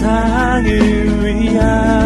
세상을 위한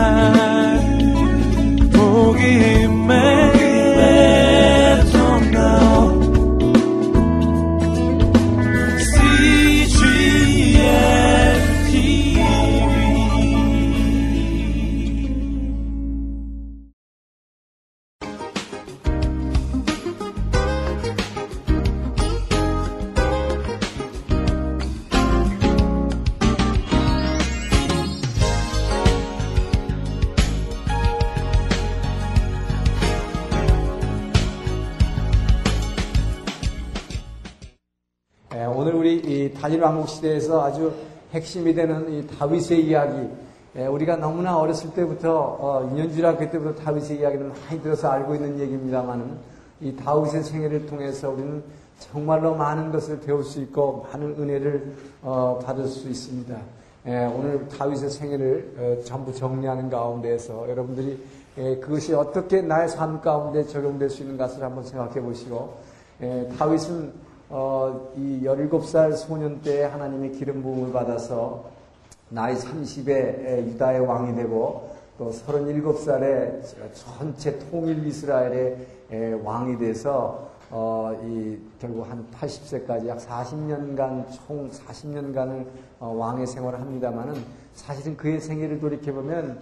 시대에서 아주 핵심이 되는 이 다윗의 이야기. 예, 우리가 너무나 어렸을 때부터 어, 인연주학교 때부터 다윗의 이야기를 많이 들어서 알고 있는 얘기입니다만은 이 다윗의 생애를 통해서 우리는 정말로 많은 것을 배울 수 있고 많은 은혜를 어, 받을 수 있습니다. 예, 오늘 다윗의 생애를 어, 전부 정리하는 가운데에서 여러분들이 예, 그것이 어떻게 나의 삶 가운데 적용될 수 있는 것을 한번 생각해 보시고 다윗은 어, 이 17살 소년 때 하나님의 기름 부음을 받아서 나이 30에 유다의 왕이 되고 또 37살에 전체 통일 이스라엘의 왕이 돼서 어, 이 결국 한 80세까지 약 40년간 총 40년간을 어, 왕의 생활을 합니다만은 사실은 그의 생애를 돌이켜 보면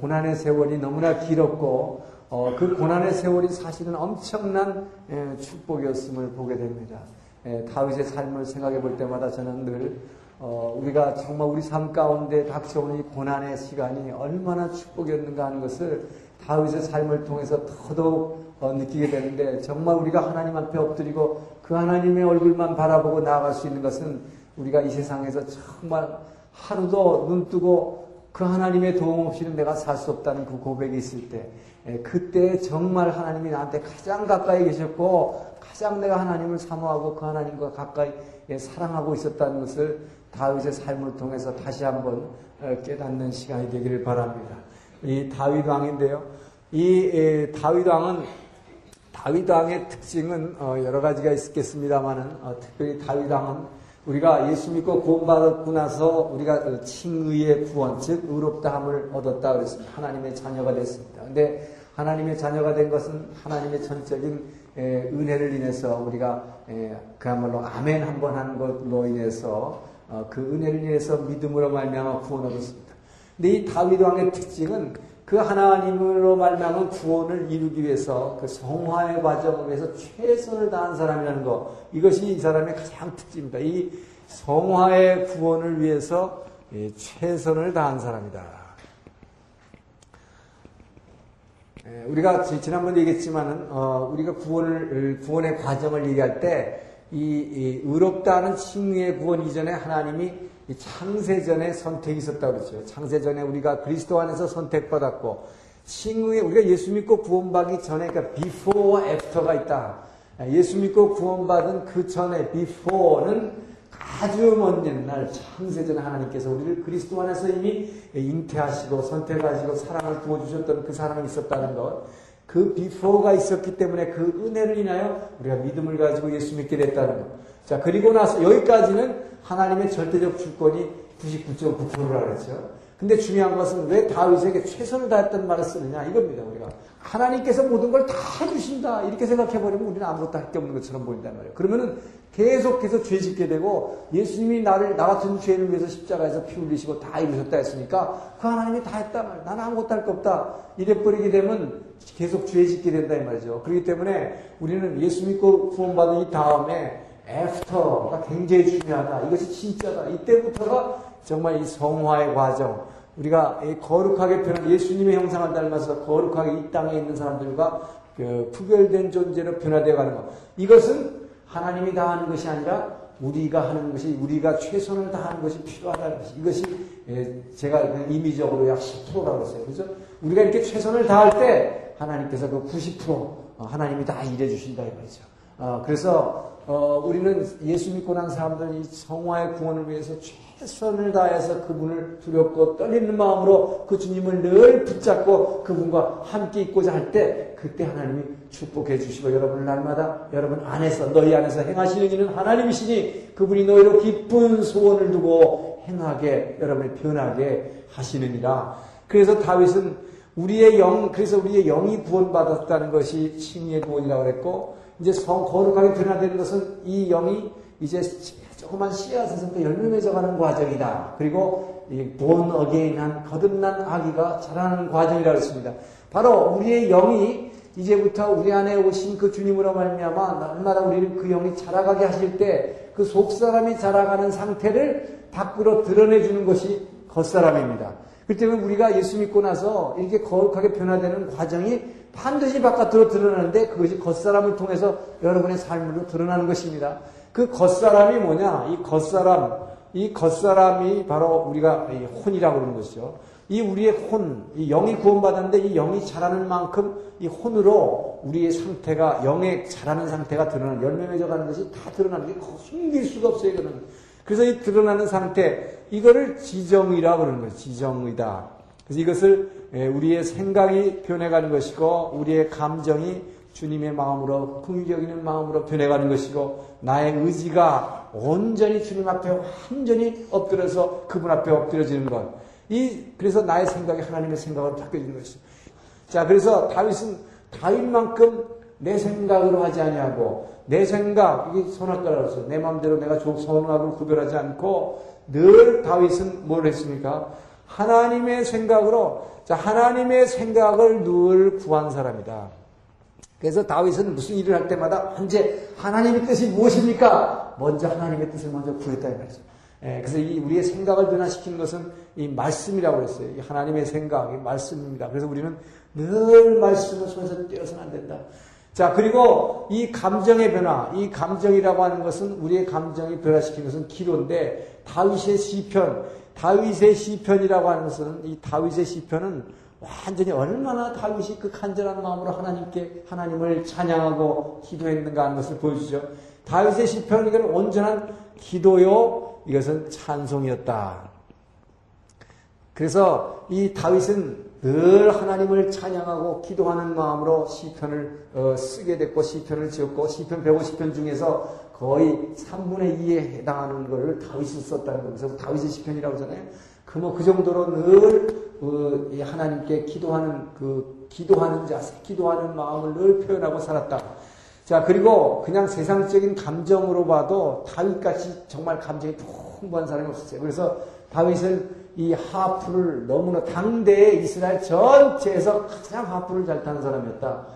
고난의 세월이 너무나 길었고 어, 그 고난의 세월이 사실은 엄청난 예, 축복이었음을 보게 됩니다. 예, 다윗의 삶을 생각해 볼 때마다 저는 늘 어, 우리가 정말 우리 삶 가운데 닥쳐오는 이 고난의 시간이 얼마나 축복이었는가 하는 것을 다윗의 삶을 통해서 더더욱 어, 느끼게 되는데 정말 우리가 하나님 앞에 엎드리고 그 하나님의 얼굴만 바라보고 나아갈 수 있는 것은 우리가 이 세상에서 정말 하루도 눈 뜨고 그 하나님의 도움 없이는 내가 살 수 없다는 그 고백이 있을 때 예, 그때 정말 하나님이 나한테 가장 가까이 계셨고 가장 내가 하나님을 사모하고 그 하나님과 가까이 예, 사랑하고 있었다는 것을 다윗의 삶을 통해서 다시 한번 어, 깨닫는 시간이 되기를 바랍니다. 이 다윗 왕인데요. 이 예, 다윗 왕은 다윗 왕의 특징은 어, 여러 가지가 있겠습니다만은 어, 특별히 다윗 왕은 우리가 예수 믿고 구원받았고 나서 우리가 칭의의 구원, 즉 의롭다함을 얻었다 그랬습니다. 하나님의 자녀가 됐습니다. 근데 하나님의 자녀가 된 것은 하나님의 전적인 은혜를 인해서 우리가 그야말로 아멘 한번 하는 것으로 인해서 어, 그 은혜를 인해서 믿음으로 말미암아 구원 얻었습니다. 근데 이 다윗 왕의 특징은 그 하나님으로 말미암은 구원을 이루기 위해서 그 성화의 과정을 위해서 최선을 다한 사람이라는 것 이것이 이 사람의 가장 특징입니다. 이 성화의 구원을 위해서 최선을 다한 사람이다. 우리가 지난번에 얘기했지만은 어, 우리가 구원을 구원의 과정을 얘기할 때이 의롭다는 칭의의 구원 이전에 하나님이 창세전에 선택이 있었다고 그러죠. 창세전에 우리가 그리스도 안에서 선택받았고, 칭의, 우리가 예수 믿고 구원받기 전에, 그러니까 before와 after가 있다. 예수 믿고 구원받은 그 전에, before는 아주 먼 옛날 창세전에 하나님께서 우리를 그리스도 안에서 이미 잉태하시고 선택하시고 사랑을 부어주셨던 그 사랑이 있었다는 것. 그 비포가 있었기 때문에 그 은혜를 인하여 우리가 믿음을 가지고 예수 믿게 됐다는 것. 자, 그리고 나서 여기까지는 하나님의 절대적 주권이 99.9%라고 그랬죠. 근데 중요한 것은 왜 다윗에게 최선을 다했던 말을 쓰느냐 이겁니다 우리가 하나님께서 모든 걸다 해주신다 이렇게 생각해버리면 우리는 아무것도 할 게 없는 것처럼 보인단 말이에요. 그러면은 계속해서 죄 짓게 되고 예수님이 나를 나 같은 죄를 위해서 십자가에서 피 흘리시고 다 이루셨다 했으니까 그 하나님이 다 했다 말. 나는 아무것도 할거 없다. 이래 버리게 되면 계속 죄 짓게 된다 이 말이죠. 그렇기 때문에 우리는 예수 믿고 구원받은 이 다음에 애프터가 굉장히 중요하다. 이것이 진짜다. 이때부터가 정말 이 성화의 과정, 우리가 거룩하게 변한 예수님의 형상을 닮아서 거룩하게 이 땅에 있는 사람들과 그 구별된 존재로 변화되어 가는 것. 이것은 하나님이 다 하는 것이 아니라 우리가 하는 것이 우리가 최선을 다하는 것이 필요하다는 것이 이것이 예, 제가 임의적으로 약 10%라고 했어요. 그죠? 우리가 이렇게 최선을 다할 때 하나님께서 그 90% 어, 하나님이 다 일해 주신다 이 말이죠. 어, 그래서 어, 우리는 예수 믿고 난 사람들이 성화의 구원을 위해서 최선을 다해서 그분을 두렵고 떨리는 마음으로 그 주님을 늘 붙잡고 그분과 함께 있고자 할 때 그때 하나님이 축복해 주시고 여러분을 날마다 여러분 안에서 너희 안에서 행하시는 이는 하나님이시니 그분이 너희로 기쁜 소원을 두고 행하게 여러분이 변하게 하시느니라. 그래서 다윗은 우리의 영 그래서 우리의 영이 구원받았다는 것이 칭의의 구원이라고 그랬고 이제 성 거룩하게 변화되는 것은 이 영이 이제 조그만 씨앗에서부터 열매 맺어가는 과정이다. 그리고 본 어게인한 거듭난 아기가 자라는 과정이라고 했습니다. 바로 우리의 영이 이제부터 우리 안에 오신 그 주님으로 말미암아 날마다 우리를 그 영이 자라가게 하실 때 그 속사람이 자라가는 상태를 밖으로 드러내주는 것이 겉사람입니다. 그렇기 때문에 우리가 예수 믿고 나서 이렇게 거룩하게 변화되는 과정이 반드시 바깥으로 드러나는데 그것이 겉사람을 통해서 여러분의 삶으로 드러나는 것입니다. 그 겉사람이 뭐냐? 이 겉사람, 이 겉사람이 바로 우리가 혼이라고 그러는 것이죠. 이 우리의 혼, 이 영이 구원받았는데 이 영이 자라는 만큼 이 혼으로 우리의 상태가 영의 자라는 상태가 드러나는 열매 맺어가는 것이 다 드러나는 게 숨길 수가 없어요. 이거는. 그래서 이 드러나는 상태 이거를 지정이라 고 그러는 거예요. 지정이다. 그래서 이것을 우리의 생각이 변해가는 것이고 우리의 감정이 주님의 마음으로 긍휼적인 마음으로 변해가는 것이고 나의 의지가 온전히 주님 앞에 완전히 엎드려서 그분 앞에 엎드려지는 것. 이 그래서 나의 생각이 하나님의 생각으로 바뀌어지는 것이죠. 자, 그래서 다윗은 다윗만큼 내 생각으로 하지 아니하고 내 생각 이게 선악과라서 내 마음대로 내가 선악을 구별하지 않고 늘 다윗은 뭘 했습니까? 하나님의 생각으로 자 하나님의 생각을 늘 구한 사람이다. 그래서 다윗은 무슨 일을 할 때마다 현재 하나님의 뜻이 무엇입니까? 먼저 하나님의 뜻을 먼저 구했다 이 말이죠. 예, 그래서 이 우리의 생각을 변화시키는 것은 이 말씀이라고 했어요. 이 하나님의 생각, 이 말씀입니다. 그래서 우리는 늘 말씀을 손에서 떼어서는 안 된다. 자, 그리고 이 감정의 변화, 이 감정이라고 하는 것은 우리의 감정이 변화시키는 것은 기도인데 다윗의 시편, 다윗의 시편이라고 하는 것은 이 다윗의 시편은 완전히 얼마나 다윗이 그 간절한 마음으로 하나님께 하나님을 찬양하고 기도했는가 하는 것을 보여주죠. 다윗의 시편 이건 온전한 기도요 이것은 찬송이었다. 그래서 이 다윗은 늘 하나님을 찬양하고 기도하는 마음으로 시편을 어, 쓰게 됐고 시편을 지었고 시편 150편 중에서 거의 3분의 2에 해당하는 것을 다윗이 썼다는 거죠. 다윗의 시편이라고 하잖아요. 그 뭐그 그 정도로 늘 어, 하나님께 기도하는 그 기도하는 자세, 기도하는 마음을 늘 표현하고 살았다. 자, 그리고 그냥 세상적인 감정으로 봐도 다윗같이 정말 감정이 풍부한 사람이 없었어요. 그래서 다윗은 이 하프를 너무나 당대의 이스라엘 전체에서 가장 하프를 잘 타는 사람이었다.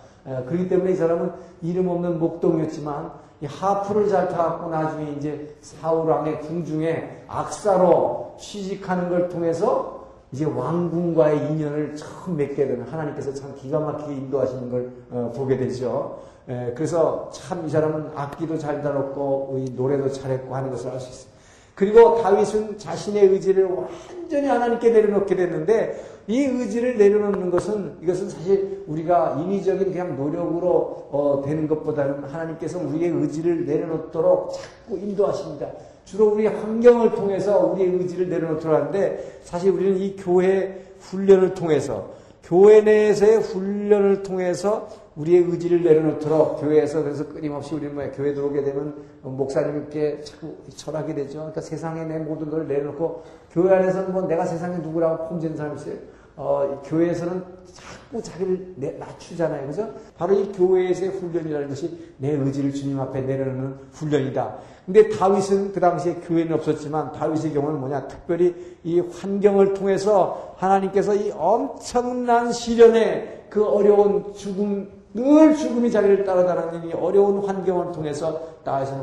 그렇기 때문에 이 사람은 이름 없는 목동이었지만 이 하프를 잘 타갖고 나중에 이제 사울왕의 궁중에 악사로 취직하는 걸 통해서 이제 왕궁과의 인연을 처음 맺게 되는 하나님께서 참 기가 막히게 인도하시는 걸 어, 보게 되죠. 에, 그래서 참 이 사람은 악기도 잘 다뤘고 노래도 잘했고 하는 것을 알 수 있어요. 그리고 다윗은 자신의 의지를 완전히 하나님께 내려놓게 됐는데 이 의지를 내려놓는 것은 이것은 사실 우리가 인위적인 그냥 노력으로 어, 되는 것보다는 하나님께서 우리의 의지를 내려놓도록 자꾸 인도하십니다. 주로 우리 환경을 통해서 우리의 의지를 내려놓도록 하는데 사실 우리는 이 교회 훈련을 통해서 교회 내에서의 훈련을 통해서 우리의 의지를 내려놓도록 교회에서 그래서 끊임없이 우리는 뭐야 교회 들어오게 되면 목사님께 자꾸 철하게 되죠. 그러니까 세상에 내 모든 걸 내려놓고 교회 안에서는 뭐 내가 세상에 누구라고 폼지는 사람이 있어요. 어, 교회에서는 자꾸 자기를 내, 낮추잖아요. 그죠? 바로 이 교회에서의 훈련이라는 것이 내 의지를 주님 앞에 내려놓는 훈련이다. 근데 다윗은 그 당시에 교회는 없었지만 다윗의 경우는 뭐냐? 특별히 이 환경을 통해서 하나님께서 이 엄청난 시련에 그 어려운 죽음, 늘 죽음이 자기를 따라다니는 이 어려운 환경을 통해서 다윗은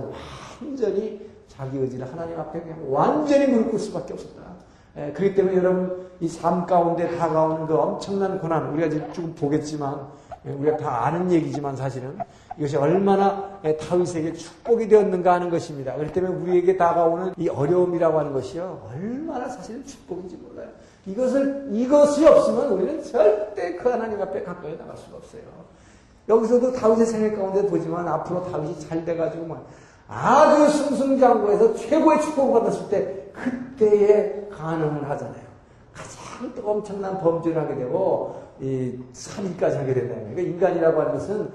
완전히 자기 의지를 하나님 앞에 그냥 완전히 무릎 꿇을 수밖에 없었다. 예, 그렇기 때문에 여러분 이 삶 가운데 다가오는 그 엄청난 고난 우리가 지금 쭉 보겠지만 예, 우리가 다 아는 얘기지만 사실은 이것이 얼마나 다윗에게 축복이 되었는가 하는 것입니다. 그렇기 때문에 우리에게 다가오는 이 어려움이라고 하는 것이요. 얼마나 사실은 축복인지 몰라요. 이것을, 이것이 없으면 우리는 절대 그 하나님 앞에 가까이 나갈 수가 없어요. 여기서도 다윗의 생애 가운데 보지만 앞으로 다윗이 잘 돼가지고 막 아주 승승장구해서 최고의 축복을 받았을 때 그때에 가능을 하잖아요. 가장 또 엄청난 범죄를 하게 되고 이 살인까지 하게 거예요. 그러니까 인간이라고 하는 것은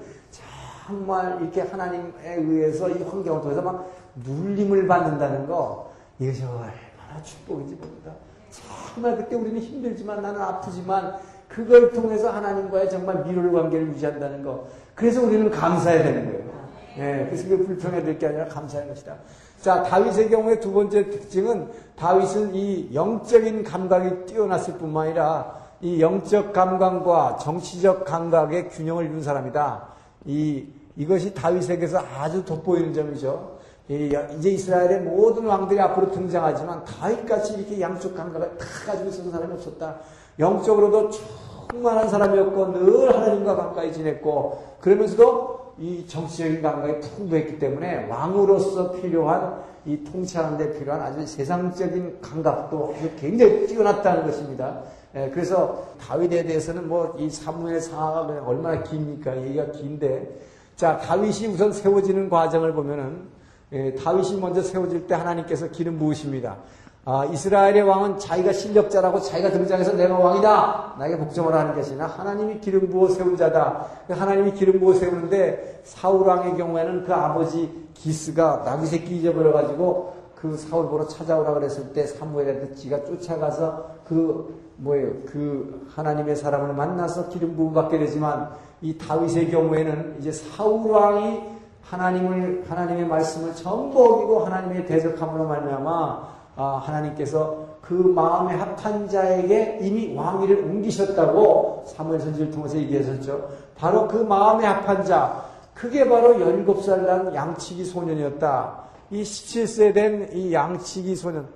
정말 이렇게 하나님에 의해서 이 환경을 통해서 막 눌림을 받는다는 거 이것이 얼마나 축복인지 모릅니다. 정말 그때 우리는 힘들지만 나는 아프지만 그걸 통해서 하나님과의 정말 미로의 관계를 유지한다는 거. 그래서 우리는 감사해야 되는 거예요. 예, 그래서 그 불평해야 될 게 아니라 감사하는 것이다. 자, 다윗의 경우에 두 번째 특징은 다윗은 이 영적인 감각이 뛰어났을 뿐만 아니라 이 영적 감각과 정치적 감각의 균형을 이룬 사람이다. 이, 이것이 다윗에게서 아주 돋보이는 점이죠. 이제 이스라엘의 모든 왕들이 앞으로 등장하지만 다윗같이 이렇게 양쪽 감각을 다 가지고 있었던 사람이 없었다. 영적으로도 충만한 사람이었고 늘 하나님과 가까이 지냈고 그러면서도 이 정치적인 감각이 풍부했기 때문에 왕으로서 필요한 이 통치하는 데 필요한 아주 세상적인 감각도 아주 굉장히 뛰어났다는 것입니다. 예, 그래서 다윗에 대해서는 뭐 이 사무의 상하가 얼마나 깁니까? 얘기가 긴데 자 다윗이 우선 세워지는 과정을 보면은 예, 다윗이 먼저 세워질 때 하나님께서 기름 부으십니다. 아, 이스라엘의 왕은 자기가 실력자라고 자기가 등장해서 내가 왕이다. 나에게 복종을 하는 것이나 하나님이 기름 부어 세운 자다. 하나님이 기름 부어 세우는데 사울 왕의 경우에는 그 아버지 기스가 나귀 새끼 잊어버려가지고 그 사울 보러 찾아오라 그랬을 때 사무엘한테 지가 쫓아가서 그 뭐예요 그 하나님의 사람을 만나서 기름 부음 받게 되지만 이 다윗의 경우에는 이제 사울 왕이 하나님을 하나님의 말씀을 전부 어기고 하나님의 대적함으로 말미암아 아, 하나님께서 그 마음에 합한 자에게 이미 왕위를 옮기셨다고 사무엘 선지를 통해서 얘기하셨죠. 바로 그 마음에 합한 자, 그게 바로 17살 난 양치기 소년이었다. 이 17세 된 이 양치기 소년,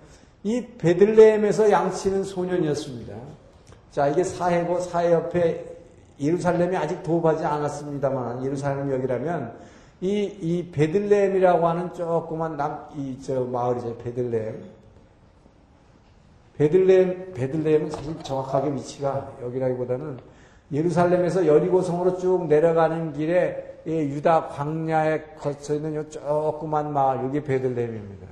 이 베들레헴에서 양치는 소년이었습니다. 자, 이게 사해고 사해 옆에 예루살렘이 아직 도업하지 않았습니다만 예루살렘역이라면 이, 이 베들레헴이라고 하는 조그만 남, 이, 저 마을이죠. 베들레헴. 베들레헴, 베들레헴은 사실 정확하게 위치가 여기라기보다는 예루살렘에서 여리고성으로 쭉 내려가는 길에 유다 광야에 거쳐 있는 요 조그만 마을, 여기 베들레헴입니다.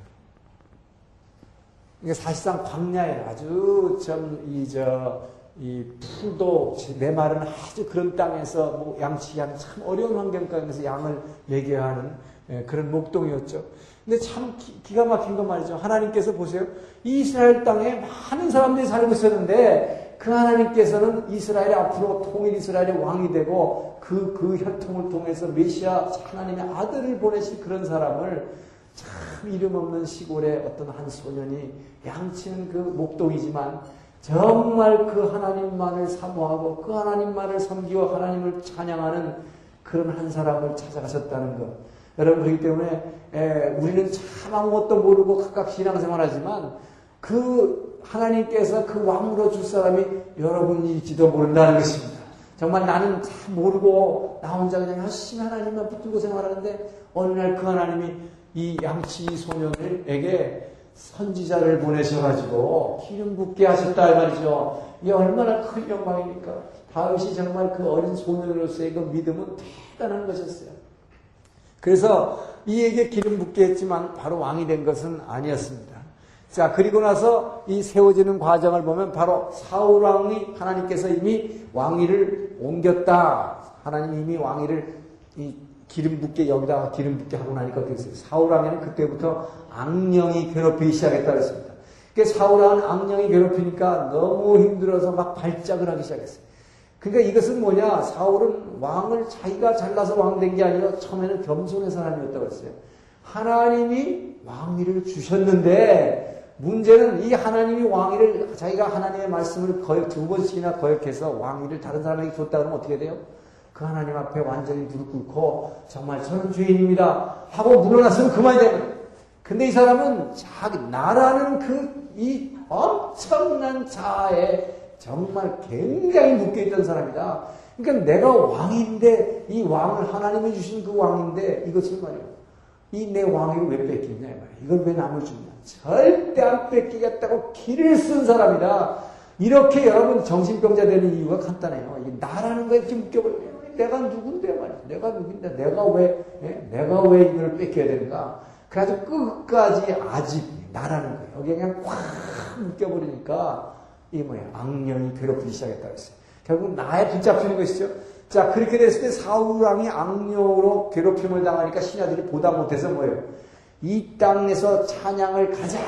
이게 사실상 광야에 아주 좀, 이, 저, 이 풀도, 내 말은 아주 그런 땅에서 뭐 양치기하는 참 어려운 환경 가운데서 양을 먹여야 하는 예, 그런 목동이었죠. 근데 참 기, 가 막힌 건 말이죠. 하나님께서 보세요. 이스라엘 땅에 많은 사람들이 살고 있었는데 그 하나님께서는 이스라엘 앞으로 통일 이스라엘의 왕이 되고 그, 그 혈통을 통해서 메시아 하나님의 아들을 보내실 그런 사람을 참 이름 없는 시골의 어떤 한 소년이 양치는 그 목동이지만 정말 그 하나님만을 사모하고 그 하나님만을 섬기고 하나님을 찬양하는 그런 한 사람을 찾아가셨다는 것. 여러분 그렇기 때문에 에, 우리는 참 아무것도 모르고 각각 신앙생활 하지만 그 하나님께서 그 왕으로 줄 사람이 여러분일지도 모른다는 것입니다. 정말 나는 참 모르고 나 혼자 그냥 열심히 하나님만 붙들고 생활하는데 어느 날 그 하나님이 이 양치 소년에게 선지자를 보내셔가지고 기름 붓게 하셨다 말이죠. 이게 얼마나 큰 영광입니까? 다윗이 정말 그 어린 소년으로서의 그 믿음은 대단한 것이었어요. 그래서 이에게 기름 붓게 했지만 바로 왕이 된 것은 아니었습니다. 자, 그리고 나서 이 세워지는 과정을 보면 바로 사울 왕이 하나님께서 이미 왕위를 옮겼다. 하나님 이미 왕위를 이 기름 붓게 여기다가 기름 붓게 하고 나니까 어떻게 됐어요? 사울 왕에는 그때부터 악령이 괴롭히기 시작했다 그랬습니다. 그 사울 왕은 악령이 괴롭히니까 너무 힘들어서 막 발작을 하기 시작했어요. 그러니까 이것은 뭐냐? 사울은 왕을 자기가 잘나서 왕 된 게 아니라 처음에는 겸손의 사람이었다고 했어요. 하나님이 왕위를 주셨는데 문제는 이 하나님이 왕위를 자기가 하나님의 말씀을 거역 두 번씩이나 거역해서 왕위를 다른 사람에게 줬다 그러면 어떻게 돼요? 그 하나님 앞에 완전히 무릎 꿇고 정말 저는 죄인입니다 하고 물러났으면 그만이 되는. 근데 이 사람은 자기 나라는 그 이 엄청난 자아에 정말 굉장히 묶여있던 사람이다. 그러니까 내가 왕인데 이 왕을 하나님이 주신 그 왕인데 이것을 말이야. 이 내 왕위를 왜 뺏겼냐 말이야. 이걸 왜 남을 주냐. 절대 안 뺏기겠다고 길을 쓴 사람이다. 이렇게 여러분 정신병자 되는 이유가 간단해요. 나라는 거에 묶여버려요. 내가 누군데 말이야. 내가 누군데 내가 왜 예? 내가 왜 이걸 뺏겨야 되는가. 그래가지고 끝까지 아직 나라는 거예요. 여기 그냥 꽉 묶여버리니까 이 뭐야 악령이 괴롭히기 시작했다 그랬어요. 결국 나에 붙잡히는 것이죠. 자 그렇게 됐을 때 사울 왕이 악령으로 괴롭힘을 당하니까 신하들이 보다 못해서 뭐예요? 이 땅에서 찬양을 가장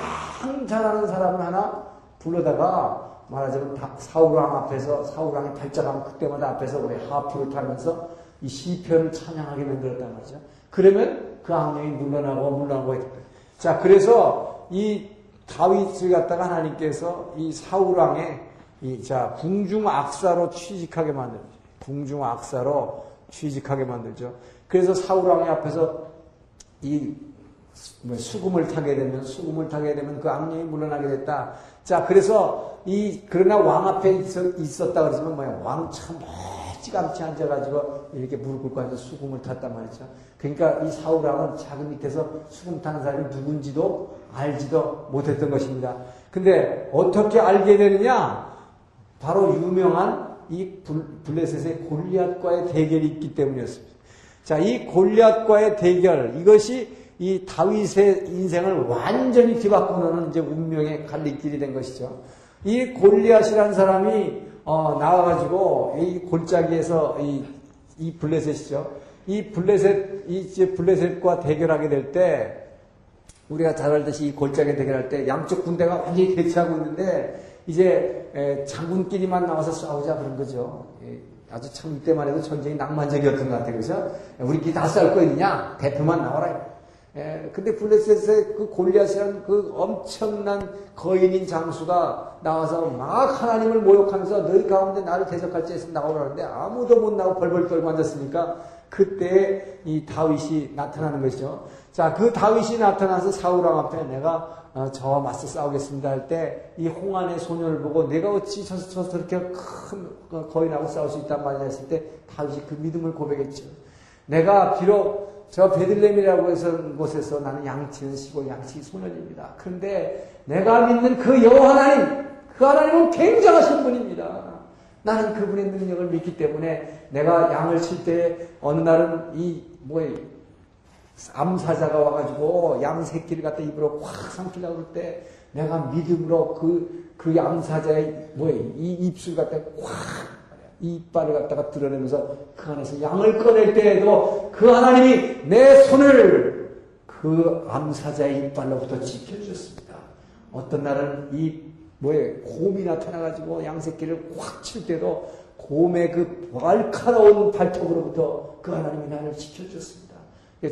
잘하는 사람을 하나 불러다가 말하자면 사우랑 앞에서 사우랑이 발작하면 그때마다 앞에서 우리 하프를 타면서 이 시편을 찬양하게 만들었단 말이죠. 그러면 그 악령이 물러나고 물러나고 자 그래서 이 다윗을 갖다가 하나님께서 이 사우랑의 이 자 궁중 악사로 취직하게 만들죠. 궁중 악사로 취직하게 만들죠. 그래서 사우랑의 앞에서 이뭐 수금을 타게 되면 수금을 타게 되면 그 악령이 물러나게 됐다. 자, 그래서 이 그러나 왕 앞에 있었, 다 그러지만 뭐야 왕참 멀찌감치 앉아가지고 이렇게 무릎 꿇고 앉아 수금을 탔단 말이죠. 그러니까 이 사우랑은 자기 밑에서 수금 타는 사람이 누군지도 알지도 못했던 것입니다. 근데 어떻게 알게 되느냐? 바로 유명한 이 블레셋의 골리앗과의 대결이 있기 때문이었습니다. 자, 이 골리앗과의 대결 이것이 이 다윗의 인생을 완전히 뒤바꾸는 이제 운명의 갈림길이 된 것이죠. 이 골리앗이라는 사람이 어, 나와가지고 이 골짜기에서 이, 이 블레셋이죠. 이 블레셋 이 블레셋과 대결하게 될 때 우리가 잘 알듯이 이 골짜기 대결할 때 양쪽 군대가 완전히 대치하고 있는데 이제 장군끼리만 나와서 싸우자 그런 거죠. 아주 참 이때만 해도 전쟁이 낭만적이었던 것 같아요. 그래서 우리끼리 다 싸울 거 있느냐? 대표만 나와라. 예, 근데 블레셋의 그 골리앗이라는 그 엄청난 거인인 장수가 나와서 막 하나님을 모욕하면서 너희 가운데 나를 대적할지 해서 나오라는데 아무도 못 나오고 벌벌 떨고 앉았으니까 그때 이 다윗이 나타나는 것이죠. 자, 그 다윗이 나타나서 사울왕 앞에 내가 어, 저와 맞서 싸우겠습니다 할 때 이 홍안의 소년을 보고 내가 어찌 저, 저, 저렇게 큰그 거인하고 싸울 수 있단 말이냐 했을 때 다윗이 그 믿음을 고백했죠. 내가 비록 저 베들렘이라고 해서 곳에서 나는 양치는 시골 양치 소년입니다. 그런데 내가 믿는 그 여호와 하나님, 그 하나님은 굉장하신 분입니다. 나는 그분의 능력을 믿기 때문에 내가 양을 칠 때 어느 날은 이 뭐에 암사자가 와가지고 양 새끼를 갖다 입으로 확 삼키려고 그럴 때 내가 믿음으로 그, 그 암사자의 뭐에 이 입술 갖다 확 이 이빨을 갖다가 드러내면서 그 안에서 양을 꺼낼 때에도 그 하나님이 내 손을 그 암사자의 이빨로부터 지켜주셨습니다. 어떤 날은 이 뭐에 곰이 나타나가지고 양새끼를 확 칠 때도 곰의 그 날카로운 발톱으로부터 그 하나님이 나를 지켜주셨습니다.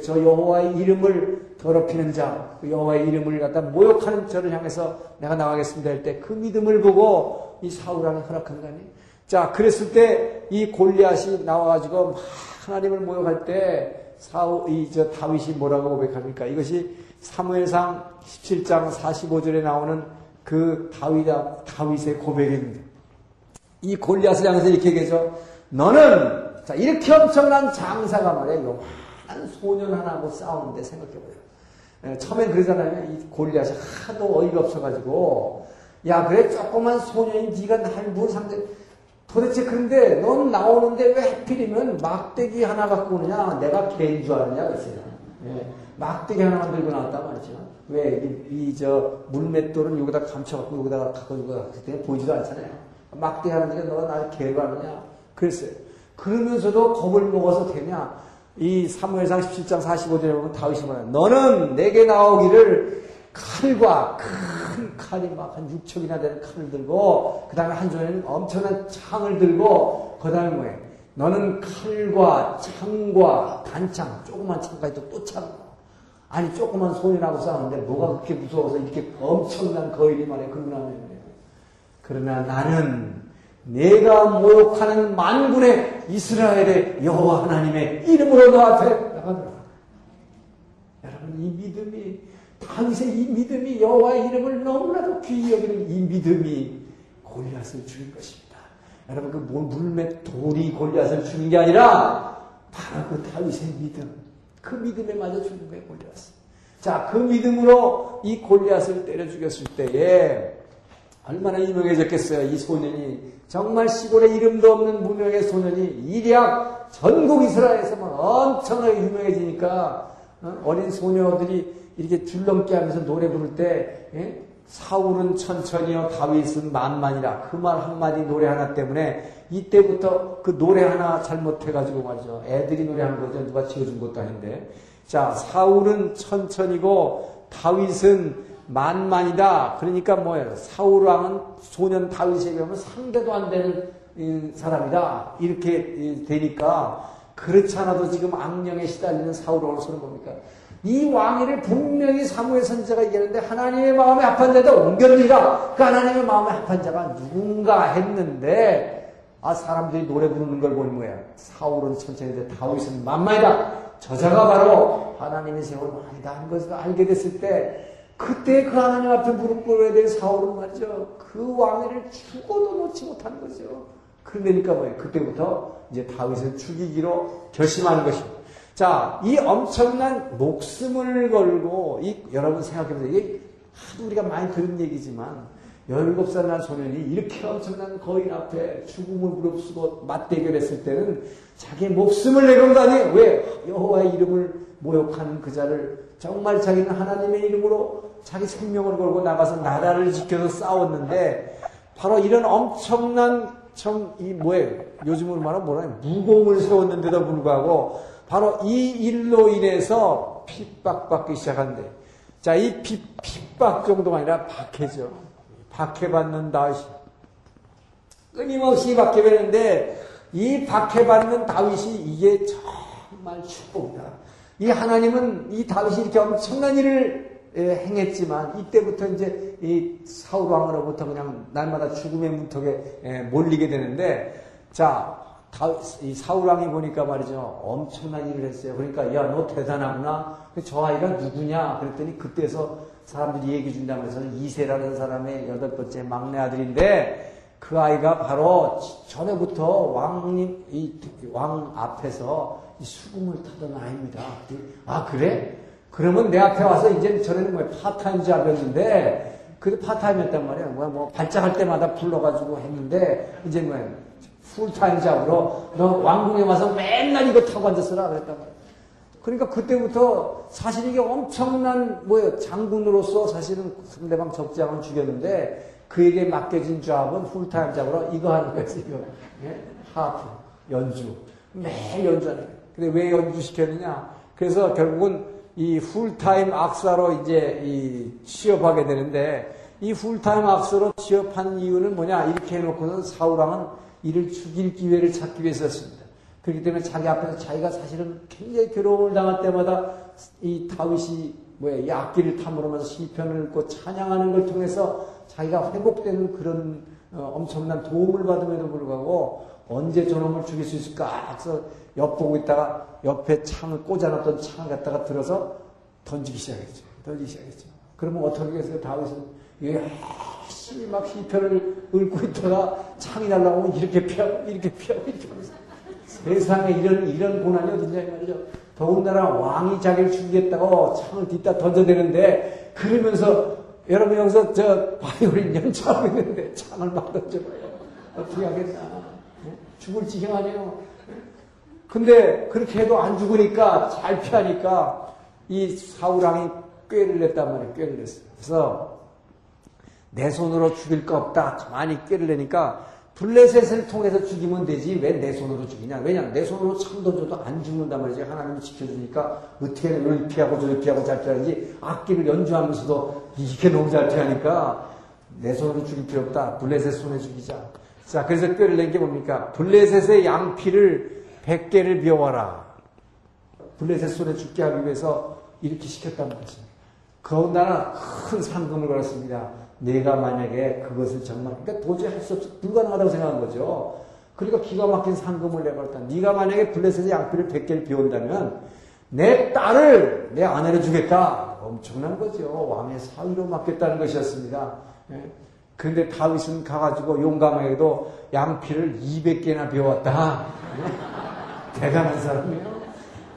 저 여호와의 이름을 더럽히는 자, 그 여호와의 이름을 갖다 모욕하는 저를 향해서 내가 나가겠습니다 할 때 그 믿음을 보고 이 사울왕이 허락한 거 아니에요? 자, 그랬을 때 이 골리앗이 나와가지고 막 하나님을 모욕할 때 사우, 이, 저 다윗이 뭐라고 고백합니까? 이것이 사무엘상 17장 45절에 나오는 그 다윗, 다윗의 고백입니다. 이 골리앗을 향해서 이렇게 얘기하죠. 너는, 자, 이렇게 엄청난 장사가 말이야. 요만한 소년 하나하고 싸우는데 생각해봐요. 예, 처음엔 그러잖아요. 이 골리앗이 하도 어이가 없어가지고, 야, 그래, 조그만 소년이 네가 날뭘 상대, 도대체 그런데 넌 나오는데 왜 하필이면 막대기 하나 갖고 오느냐? 내가 개인 줄 아느냐? 그랬어요. 예, 막대기 하나 만 들고 나왔단 말이죠. 왜, 이, 저, 물맷돌은 여기다 감춰갖고 여기다가 갖고 여기다 그때 보이지도 않잖아요. 막대기 하나 들고 너가 나를 개로 하느냐? 그랬어요. 그러면서도 겁을 먹어서 되냐? 이 사무엘상 17장 45절에 보면 다윗이 말해요. 너는 내게 나오기를 칼과 큰 칼이 막 한 6척이나 되는 칼을 들고 그 다음에 한 손에는 엄청난 창을 들고 그 다음에 뭐해 너는 칼과 창과 단창 조그만 창까지 또 창. 아니 조그만 손이라고 싸우는데 뭐가 그렇게 무서워서 이렇게 엄청난 거인이 말해 그러나 그러나 나는 내가 모욕하는 만군의 이스라엘의 여호와 하나님의 이름으로 너 앞에 나가더라. 여러분 이 믿음이 당시에 이 믿음이 여호와의 이름을 너무나도 귀히 여기는 이 믿음이 골리앗을 죽인 것입니다. 여러분 그 물맷 돌이 골리앗을 죽인 게 아니라 바로 그 다윗의 믿음, 그 믿음에 맞아 죽는 거예요 골리앗. 자, 그 믿음으로 이 골리앗을 때려 죽였을 때에 얼마나 유명해졌겠어요. 이 소년이 정말 시골에 이름도 없는 무명의 소년이 일약 전국 이스라엘에서만 엄청나게 유명해지니까 어? 어린 소녀들이 이렇게 줄넘기 하면서 노래 부를 때 예? 사울은 천천히요 다윗은 만만이라 그 말 한마디 노래 하나 때문에 이때부터 그 노래 하나 잘못해가지고 말이죠 애들이 노래하는 거죠 누가 지어준 것도 아닌데 자, 사울은 천천이고 다윗은 만만이다. 그러니까 뭐예요? 사울 왕은 소년 다윗에게 보면 상대도 안 되는 사람이다. 이렇게 되니까 그렇지 않아도 지금 악령에 시달리는 사울 왕을 서는 겁니까? 이 왕위를 분명히 사무엘 선지자가 얘기하는데 하나님의 마음에 합한 자다 옮겼느니라. 그 하나님의 마음에 합한 자가 누군가 했는데 아 사람들이 노래 부르는 걸 보니 뭐야? 사울은 천천히 다윗은 만만이다. 저자가 바로 하나님의 세월 만이다 하는 것을 알게 됐을 때 그때 그 하나님 앞에 무릎 꿇어야 될 사울은 말이죠. 그 왕위를 죽어도 놓지 못한 거죠. 그러니까 뭐예요? 그때부터 이제 다윗을 죽이기로 결심하는 것입니다. 자, 이 엄청난 목숨을 걸고, 이, 여러분 생각해보세요. 이게 하도 우리가 많이 들은 얘기지만, 17살 난 소년이 이렇게 엄청난 거인 앞에 죽음을 무릅쓰고 맞대결했을 때는 자기 목숨을 내건 거 아니에요? 왜? 여호와의 이름을 모욕하는 그 자를 정말 자기는 하나님의 이름으로 자기 생명을 걸고 나가서 나라를 지켜서 싸웠는데 바로 이런 엄청난 참 이 뭐예요? 요즘으로 말하면 뭐라 무공을 세웠는데도 불구하고 바로 이 일로 인해서 핍박받기 시작한대. 자, 이 핍, 핍박 정도가 아니라 박해죠. 박해받는 다윗이. 끊임없이 박해받는데, 이 박해받는 다윗이 이게 정말 축복이다. 이 하나님은 이 다윗이 이렇게 엄청난 일을 행했지만, 이때부터 이제 이 사울 왕으로부터 그냥 날마다 죽음의 문턱에 몰리게 되는데, 자, 이 사울왕이 보니까 말이죠. 엄청난 일을 했어요. 그러니까, 야, 너 대단하구나. 저 아이가 누구냐? 그랬더니 그때서 사람들이 얘기해 준다면서 이새라는 사람의 여덟 번째 막내 아들인데, 그 아이가 바로 전에부터 왕님, 이 왕 앞에서 수금을 타던 아이입니다. 아, 그래? 그러면 내 앞에 와서 이제 전에는 뭐 part-time job이었는데, 그 part-time이었단 말이야. 뭐, 뭐, 발작할 때마다 불러가지고 했는데, 이제 뭐, full-time job으로 너 왕궁에 와서 맨날 이거 타고 앉았으라 그랬단 말이야. 그러니까 그때부터 사실 이게 엄청난 뭐예요 장군으로서 사실은 상대방 적장을 죽였는데 그에게 맡겨진 job은 full-time job으로 이거 하는 거였어 이거 예? 하프 연주 매일 연주하는 거예요. 근데 왜 연주 시켰느냐? 그래서 결국은 이 풀타임 악사로 이제 이 취업하게 되는데 이 풀타임 악사로 취업한 이유는 뭐냐? 이렇게 해놓고는 사우랑은 이를 죽일 기회를 찾기 위해서였습니다. 그렇기 때문에 자기 앞에서 자기가 사실은 굉장히 괴로움을 당할 때마다 이 다윗이 뭐야 이 악기를 탐으로면서 시편을 읽고 찬양하는 걸 통해서 자기가 회복되는 그런 어, 엄청난 도움을 받음에도 불구하고 언제 저놈을 죽일 수 있을까 해서 엿보고 있다가 옆에 창을 꽂아놨던 창을 갖다가 들어서 던지기 시작했죠. 던지기 시작했죠. 그러면 어떻게 했어요? 다윗은 이게 열심히 막 시편을 읽고 있다가 창이 날라오면 이렇게 피하고 이렇게 피하고 이렇게 하면서 세상에 이런 이런 고난이 어딨냐 말이죠. 더군다나 왕이 자기를 죽이겠다고 창을 뒷다 던져대는데 그러면서 여러분 여기서 저 바이올린 연주하고 있는데 창을 막 던져봐요. 어떻게 하겠나. 네? 죽을 지경 아니에요. 근데 그렇게 해도 안 죽으니까 잘 피하니까 이 사우랑이 꾀를 냈단 말이에요. 꾀를 냈어요. 그래서 내 손으로 죽일 거 없다. 가만히 꾀를 내니까 블레셋을 통해서 죽이면 되지 왜 내 손으로 죽이냐? 왜냐? 내 손으로 창 던져도 안 죽는단 말이지. 하나님이 지켜주니까 어떻게 를 피하고 저를 피하고 잘 피하는지 악기를 연주하면서도 이게 너무 잘 피하니까 내 손으로 죽일 필요 없다. 블레셋 손에 죽이자. 자, 그래서 꾀를 낸 게 뭡니까? 블레셋의 양피를 100개를 비워와라. 블레셋 손에 죽게 하기 위해서 이렇게 시켰단 말이지. 더군다나 큰 상금을 걸었습니다. 내가 만약에 그것을 정말 그러니까 도저히 할 수 없어 불가능하다고 생각한 거죠. 그러니까 기가 막힌 상금을 내걸었다. 네가 만약에 블레셋의 양피를 100개를 비운다면 내 딸을 내 아내로 주겠다. 엄청난 거죠. 왕의 사위로 맡겠다는 것이었습니다. 예. 그런데 다윗은 가가지고 용감하게도 양피를 200개나 비웠다. 예. 대단한 사람이에요.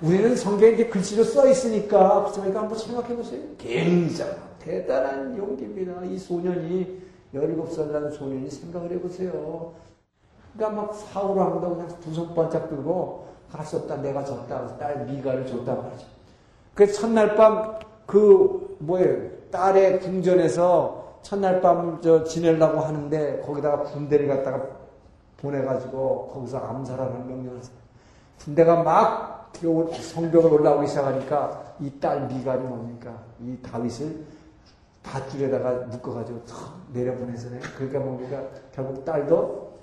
우리는 성경에 글씨로 써 있으니까, 그러니까 한번 생각해 보세요. 굉장히 대단한 용기입니다. 이 소년이 17살 난 소년이 생각을 해보세요. 그러니까 막 사고를 한다고 그냥 두 손 번쩍 들고 없다. 내가 졌다. 딸 미가를 줬단 말이죠. 그래서 첫날 밤 그 뭐예요. 딸의 궁전에서 첫날 밤 저 지내려고 하는데 거기다가 군대를 갖다가 보내가지고 거기서 암살하는 명령을. 군대가 막 성벽을 올라오기 시작하니까 이 딸 미갈이 뭡니까? 이 다윗을 밧줄에다가 묶어가지고 탁 내려보내서네. 그러니까 뭡니까? 결국 딸도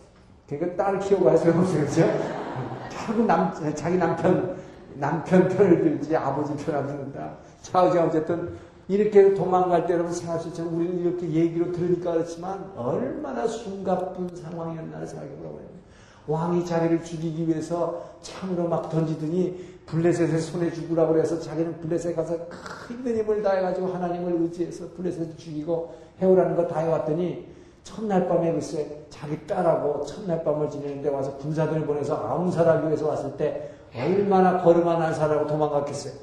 그러니까 딸 수가 없어요. 그죠? 결국 남, 자기 남편, 남편 편을 들지 아버지 편을 듣는다. 자, 어쨌든 이렇게 도망갈 때 여러분 생각하시죠. 우리는 이렇게 얘기로 들으니까 그렇지만 얼마나 숨가쁜 상황이었나 생각해보라고요. 왕이 자기를 죽이기 위해서 창으로 막 던지더니 블레셋의 손에 죽으라고 해서 자기는 블레셋에 가서 큰 힘을 다해가지고 하나님을 의지해서 블레셋을 죽이고 해오라는 거 다 해왔더니 첫날 밤에 글쎄 자기 딸하고 첫날 밤을 지내는데 와서 군사들을 보내서 암살하기 위해서 왔을 때 얼마나 걸음만 한 살하고 도망갔겠어요.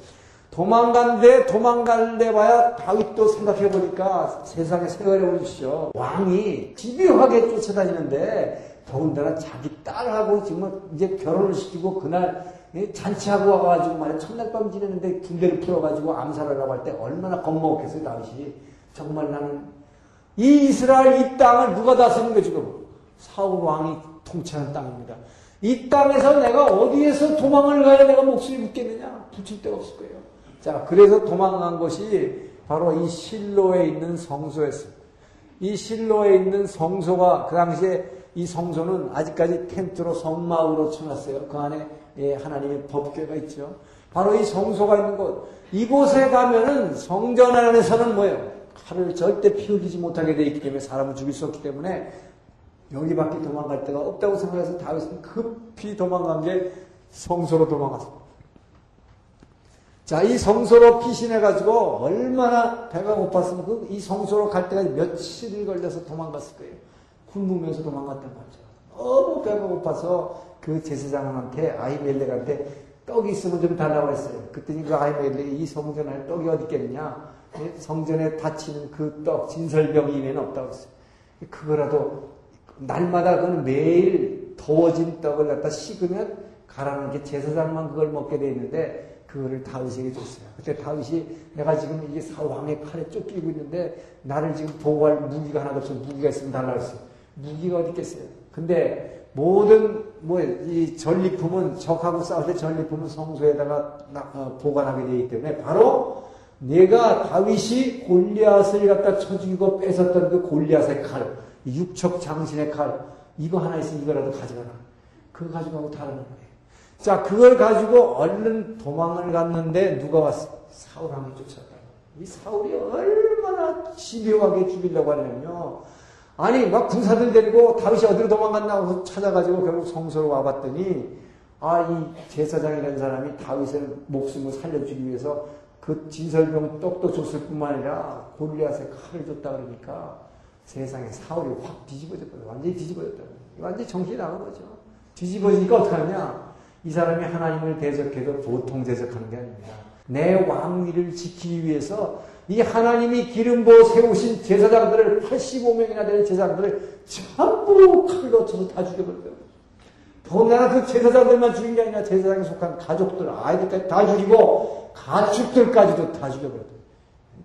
도망간데 도망갈래 봐야 다윗도 생각해 보니까 세상에 세월에 올리시죠. 왕이 집요하게 쫓아다니는데 더군다나 자기 딸하고 지금 이제 결혼을 시키고 그날 잔치하고 와가지고 말이야 첫날 밤 지내는데 군대를 풀어가지고 암살하라고 할 때 얼마나 겁먹겠어요 다윗이 정말 나는 이 이스라엘 이 땅을 누가 다스리는 거 지금 사울 왕이 통치하는 땅입니다. 이 땅에서 내가 어디에서 도망을 가야 내가 목숨이 붙겠느냐 붙일 데가 없을 거예요. 자 그래서 도망간 것이 바로 이 실로에 있는 성소였습니다. 이 실로에 있는 성소가 그 당시에 이 성소는 아직까지 텐트로 성막으로 쳐놨어요. 그 안에 예, 하나님의 법궤가 있죠. 바로 이 성소가 있는 곳. 이곳에 가면은 성전 안에서는 뭐예요? 칼을 절대 피우지 못하게 되어 있기 때문에 사람을 죽일 수 없기 때문에 여기밖에 도망갈 데가 없다고 생각해서 다윗은 급히 도망간 게 성소로 도망갔습니다. 자, 이 성소로 피신해가지고 얼마나 배가 고팠으면 그 이 성소로 갈 때까지 며칠이 걸려서 도망갔을 거예요. 굶으면서 도망갔단 말이죠. 너무 배가 고파서 그 제사장한테 아이멜렉한테 떡이 있으면 좀 달라고 했어요. 그랬더니 그 아이멜렉이 이 성전 안에 떡이 어디 있겠느냐? 성전에 닫히는 그 떡, 진설병 이외에는 없다고 했어요. 그거라도 날마다 그는 매일 더워진 떡을 갖다 식으면 가라는 게 제사장만 그걸 먹게 돼 있는데 그거를 다윗에게 줬어요. 그때 다윗이 내가 지금 이게 사왕의 칼에 쫓기고 있는데 나를 지금 보호할 무기가 하나도 없어 무기가 있으면 달라고 했어요. 무기가 어디 있겠어요? 근데 모든 뭐 이 전리품은 적하고 싸울 때 전리품은 성소에다가 어, 보관하게 되기 때문에 바로 내가 다윗이 골리앗을 갖다 쳐 죽이고 뺏었던 그 골리앗의 칼, 육척 장신의 칼, 이거 하나 있으면 이거라도 가져가라. 그거 가지고 다른 거예요. 자, 그걸 가지고 얼른 도망을 갔는데 누가 왔어? 사울 왕이 쫓아갔다. 이 사울이 얼마나 집요하게 죽이려고 하냐면요. 아니, 막 군사들 데리고 다윗이 어디로 도망갔나 찾아가지고 결국 성소로 와봤더니, 아, 이 제사장이라는 사람이 다윗의 목숨을 살려주기 위해서 그 진설병 떡도 줬을 뿐만 아니라 골리앗에 칼을 줬다 그러니까 세상에 사울이 확 뒤집어졌거든. 완전히 뒤집어졌다. 완전히 정신이 나간 거죠. 뒤집어지니까 어떡하냐? 이 사람이 하나님을 대적해도 보통 대적하는 게 아닙니다. 내 왕위를 지키기 위해서 이 하나님이 기름 부어 세우신 제사장들을 85명이나 되는 제사장들을 전부 칼로 쳐서 다 죽여버렸어요. 더군다나 그 제사장들만 죽인 게 아니라 제사장에 속한 가족들, 아이들까지 다 죽이고 가축들까지도 다 죽여버렸어요.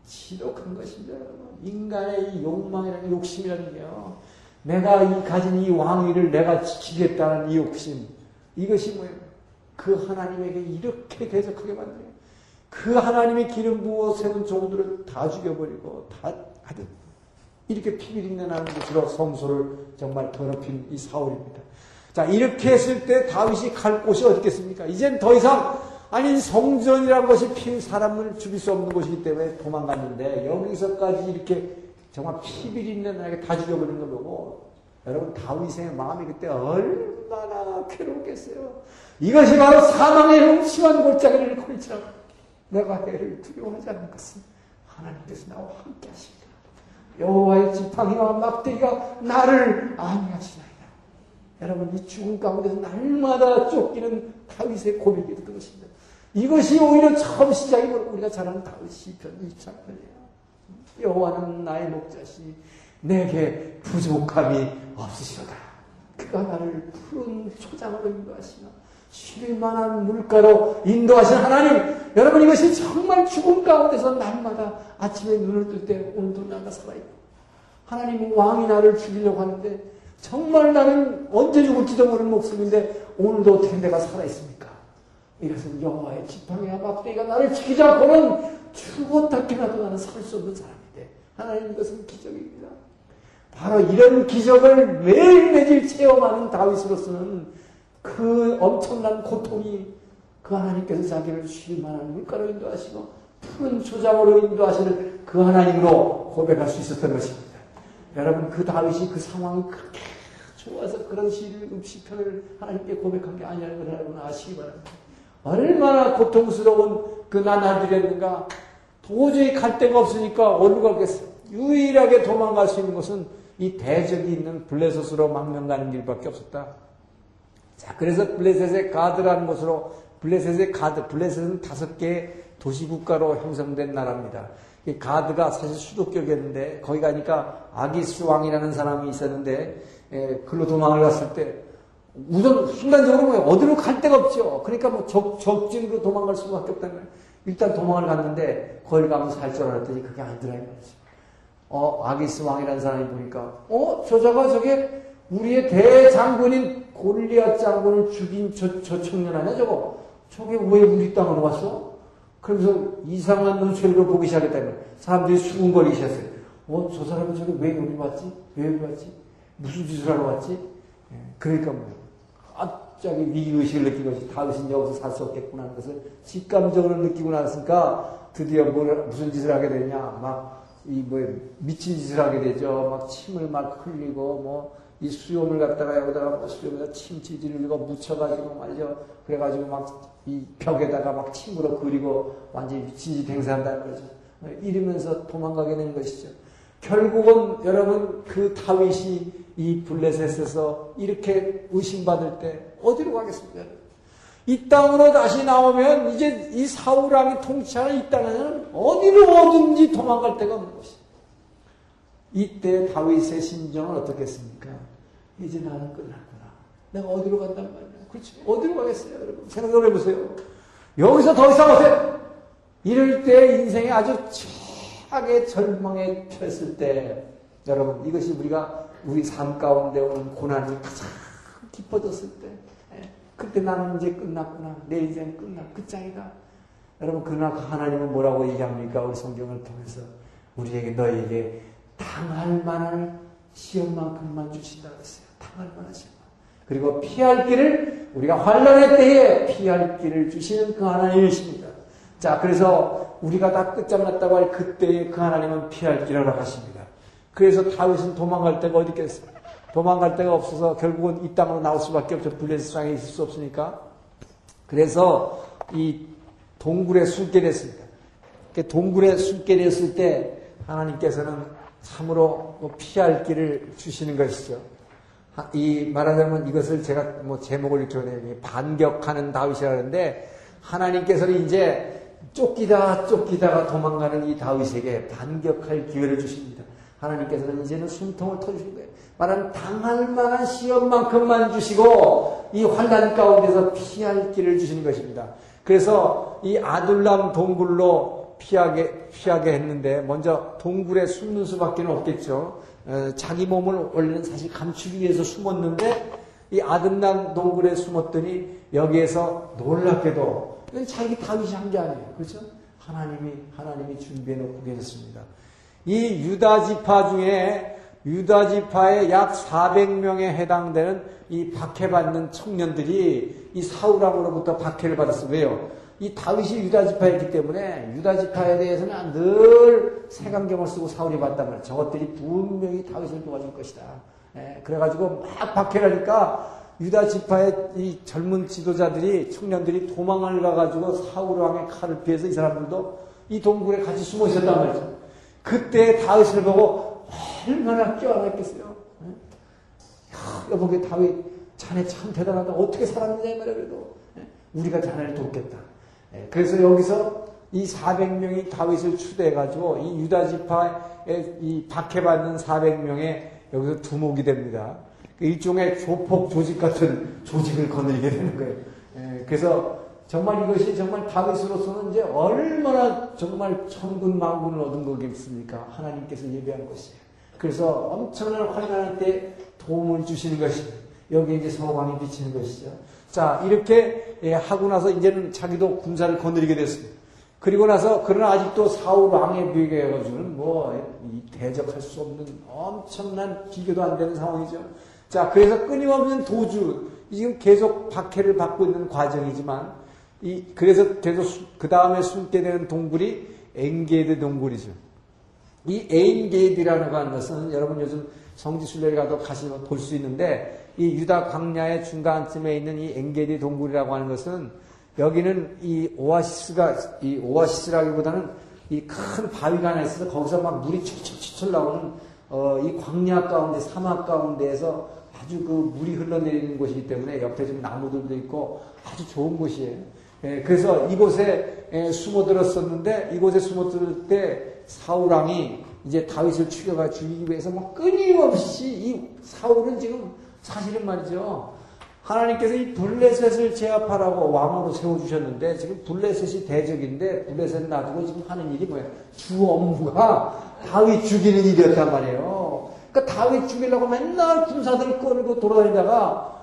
지독한 것입니다. 인간의 이 욕망이라는 욕심이라는 게요. 내가 이 가진 이 왕위를 내가 지키겠다는 이 욕심. 이것이 뭐예요? 그 하나님에게 이렇게 대적하게 만들어요. 그 하나님의 기름 부어 세운 종들을 다 죽여버리고 다 하듯 이렇게 피비린내 나는 곳으로 성소를 정말 더럽힌 이 사울입니다. 자 이렇게 했을 때 다윗이 갈 곳이 어디겠습니까? 이젠 더 이상 아니 성전이라는 것이 피 사람을 죽일 수 없는 곳이기 때문에 도망갔는데 여기서까지 이렇게 정말 피비린내 나게 다 죽여버리는 걸 보고 여러분 다윗의 마음이 그때 얼마나 괴롭겠어요. 이것이 바로 사망의 흠심한 골짜기를 걸치라고 내가 해를 두려워하지 않는 것은 하나님께서 나와 함께 하십니다. 여호와의 지팡이와 막대기가 나를 안위하시나이다. 여러분 이 죽음 가운데서 날마다 쫓기는 다윗의 고백이 듣던 것입니다. 이것이 오히려 처음 시작이 우리가 잘 아는 다윗 시편 2장편이에요. 여호와는 나의 목자시 내게 부족함이 없으시로다. 그가 나를 푸른 초장으로 인도하시나 쉴 만한 물가로 인도하신 하나님, 여러분 이것이 정말 죽음 가운데서 날마다 아침에 눈을 뜰 때 오늘도 나가 살아있고 하나님은 왕이 나를 죽이려고 하는데 정말 나는 언제 죽을지도 모르는 목숨인데 오늘도 어떻게 내가 살아있습니까? 이것은 여호와의 지팡이와 막대기가 나를 지키지 않고는 죽었다케나도 나는 살 수 없는 사람인데 하나님 이것은 기적입니다. 바로 이런 기적을 매일매일 체험하는 다윗으로서는 그 엄청난 고통이 그 하나님께서 자기를 쉴 만한 물가로 인도하시고 푸른 초장으로 인도하시는 그 하나님으로 고백할 수 있었던 것입니다. 여러분 그 다윗이 그 상황이 그렇게 좋아서 그런 시를 시편을 하나님께 고백한 게 아니라는 걸 여러분 아시기 바랍니다. 얼마나 고통스러운 그 나날들이었는가 도저히 갈 데가 없으니까 어디로 가겠어요? 유일하게 도망갈 수 있는 것은 이 대적이 있는 블레셋으로 망명 가는 길밖에 없었다. 자, 그래서 블레셋의 가드라는 곳으로 블레셋의 가드, 블레셋은 다섯 개의 도시국가로 형성된 나라입니다. 이 가드가 사실 수도격이었는데 거기 가니까 아기스 왕이라는 사람이 있었는데 에, 글로 도망을 갔을 때 우선 순간적으로 뭐 어디로 갈 데가 없죠. 그러니까 뭐 적, 적진으로 도망갈 수밖에 없다는 거예요. 일단 도망을 갔는데 거기 가면 살 줄 알았더니 그게 아니더라 이 말이죠. 어, 아기스 왕이라는 사람이 보니까 어, 저자가 저게 우리의 대장군인 골리앗 장군을 죽인 저, 저 청년 아니야 저거? 저게 왜 우리 땅으로 왔어? 그러면서 이상한 눈초리로 보기 시작했다는 거예요. 사람들이 수군거리기 시작했어요. 어, 저 사람은 저게 왜 여기 왔지? 왜 여기 왔지? 무슨 짓을 하러 왔지? 예, 그러니까 뭐 갑자기 위기의식을 느낀 것이 다윗은 여기서 살 수 없겠구나 하는 것을 직감적으로 느끼고 나서니까 드디어 뭘, 무슨 짓을 하게 되냐. 막, 이, 뭐, 미친 짓을 하게 되죠. 막 침을 막 흘리고, 뭐, 이 수염을 갖다가 여기다가 뭐 수염에다 침치질 흘리고 묻혀가지고 말이죠. 그래가지고 막 이 벽에다가 막 침으로 그리고 완전히 미친 짓 행사한다는 거죠. 이러면서 도망가게 되는 것이죠. 결국은 여러분 그 다윗이 이 블레셋에서 이렇게 의심받을 때 어디로 가겠습니까? 이 땅으로 다시 나오면 이제 이 사우랑이 통치하는 이 땅에는 어디로 어든지 도망갈 데가 없는 것이. 이때 다윗의 심정은 어떻겠습니까? 이제 나는 끝났구나. 내가 어디로 간단 말이야. 그렇죠. 어디로 가겠어요, 여러분? 생각을 해보세요. 여기서 더 이상 어때? 이럴 때 인생에 아주 최악의 절망에 처했을 때, 여러분, 이것이 우리가 우리 삶 가운데 오는 고난이 가장 깊어졌을 때, 예, 그때 나는 이제 끝났구나. 내 인생 끝나. 끝장이다. 여러분, 그러나 하나님은 뭐라고 얘기합니까? 우리 성경을 통해서. 우리에게, 너에게 당할 만한 시험만큼만 주신다 그랬어요. 만한 시험. 그리고 피할 길을 우리가 환란의 때에 피할 길을 주시는 그 하나님이십니다. 자, 그래서 우리가 다 끝장났다고 할 그때에 그 하나님은 피할 길을 하십니다. 그래서 다윗은 도망갈 데가 어디 있겠어요? 도망갈 데가 없어서 결국은 이 땅으로 나올 수밖에 없죠. 블레셋 땅에 있을 수 없으니까. 그래서 이 동굴에 숨게 됐습니다. 동굴에 숨게 됐을 때 하나님께서는 참으로 뭐 피할 길을 주시는 것이죠. 이 말하자면 이것을 제가 뭐 제목을 이렇게 보내요. 반격하는 다윗이라는데 하나님께서는 이제 쫓기다 쫓기다가 도망가는 이 다윗에게 반격할 기회를 주십니다. 하나님께서는 이제는 숨통을 터주신 거예요. 말하면 당할 만한 시험만큼만 주시고 이 환란 가운데서 피할 길을 주시는 것입니다. 그래서 이 아둘람 동굴로 피하게 피하게 했는데 먼저 동굴에 숨는 수밖에 없겠죠. 어, 자기 몸을 원래는 사실 감추기 위해서 숨었는데 이 아름다운 동굴에 숨었더니 여기에서 놀랍게도 자기 다윗이 한 게 아니에요. 그렇죠? 하나님이 하나님이 준비해 놓고 계셨습니다. 이 유다 지파 중에 유다 지파의 약 400명에 해당되는 이 박해받는 청년들이 이 사울왕으로부터 박해를 받았어요. 왜요? 이 다윗이 유다 지파였기 때문에 유다 지파에 대해서는 늘 색안경을 쓰고 사울이 봤단 말이에요. 저것들이 분명히 다윗을 도와줄 것이다. 예, 그래가지고 막 박해를 하니까 유다 지파의 이 젊은 지도자들이 청년들이 도망을 가가지고 사울 왕의 칼을 피해서 이 사람들도 이 동굴에 같이 숨어 있었단 말이죠. 그때 다윗을 보고 얼마나 껴안았겠어요. 예? 여보, 그 다윗 자네 참 대단하다. 어떻게 살았느냐 이 말이야 그래도 예? 우리가 자네를 돕겠다. 예, 그래서 여기서 이 400명이 다윗을 추대해가지고 이 유다 지파의 이 박해받는 400명의 여기서 두목이 됩니다. 그 일종의 조폭 조직 같은 조직을 거느리게 되는 거예요. 예, 그래서 정말 이것이 정말 다윗으로서는 이제 얼마나 정말 천군 만군을 얻은 거겠습니까? 하나님께서 예배한 것이에요. 그래서 엄청난 환난할 때 도움을 주시는 것입니다. 여기 이제 서광이 비치는 것이죠. 자, 이렇게 예, 하고 나서 이제는 자기도 군사를 거느리게 됐습니다. 그리고 나서 그러나 아직도 사울 왕에 비교해가지고는 뭐 대적할 수 없는 엄청난 비교도 안 되는 상황이죠. 자, 그래서 끊임없는 도주 지금 계속 박해를 받고 있는 과정이지만 이 그래서 계속 그 다음에 숨게 되는 동굴이 엔게디 동굴이죠. 이 엔게디라는 것은 여러분 요즘 성지순례를 가도 가시면 볼 수 있는데 이 유다 광야의 중간쯤에 있는 이 엔게디 동굴이라고 하는 것은 여기는 이 오아시스가 이 오아시스라기보다는 이 큰 바위가 하나 있어서 거기서 막 물이 철철철철 나오는 어, 이 광야 가운데 사막 가운데에서 아주 그 물이 흘러내리는 곳이기 때문에 옆에 좀 나무들도 있고 아주 좋은 곳이에요. 예, 그래서 이곳에 예, 숨어들었었는데 이곳에 숨어들 때 사울왕이 이제 다윗을 죽여가 죽이기 위해서 뭐 끊임없이 이 사울은 지금 사실은 말이죠. 하나님께서 이 블레셋을 제압하라고 왕으로 세워주셨는데 지금 블레셋이 대적인데 블레셋을 놔두고 지금 하는 일이 뭐야? 주 업무가 다윗 죽이는 일이었단 말이에요. 그러니까 다윗 죽이려고 맨날 군사들을 끌고 돌아다니다가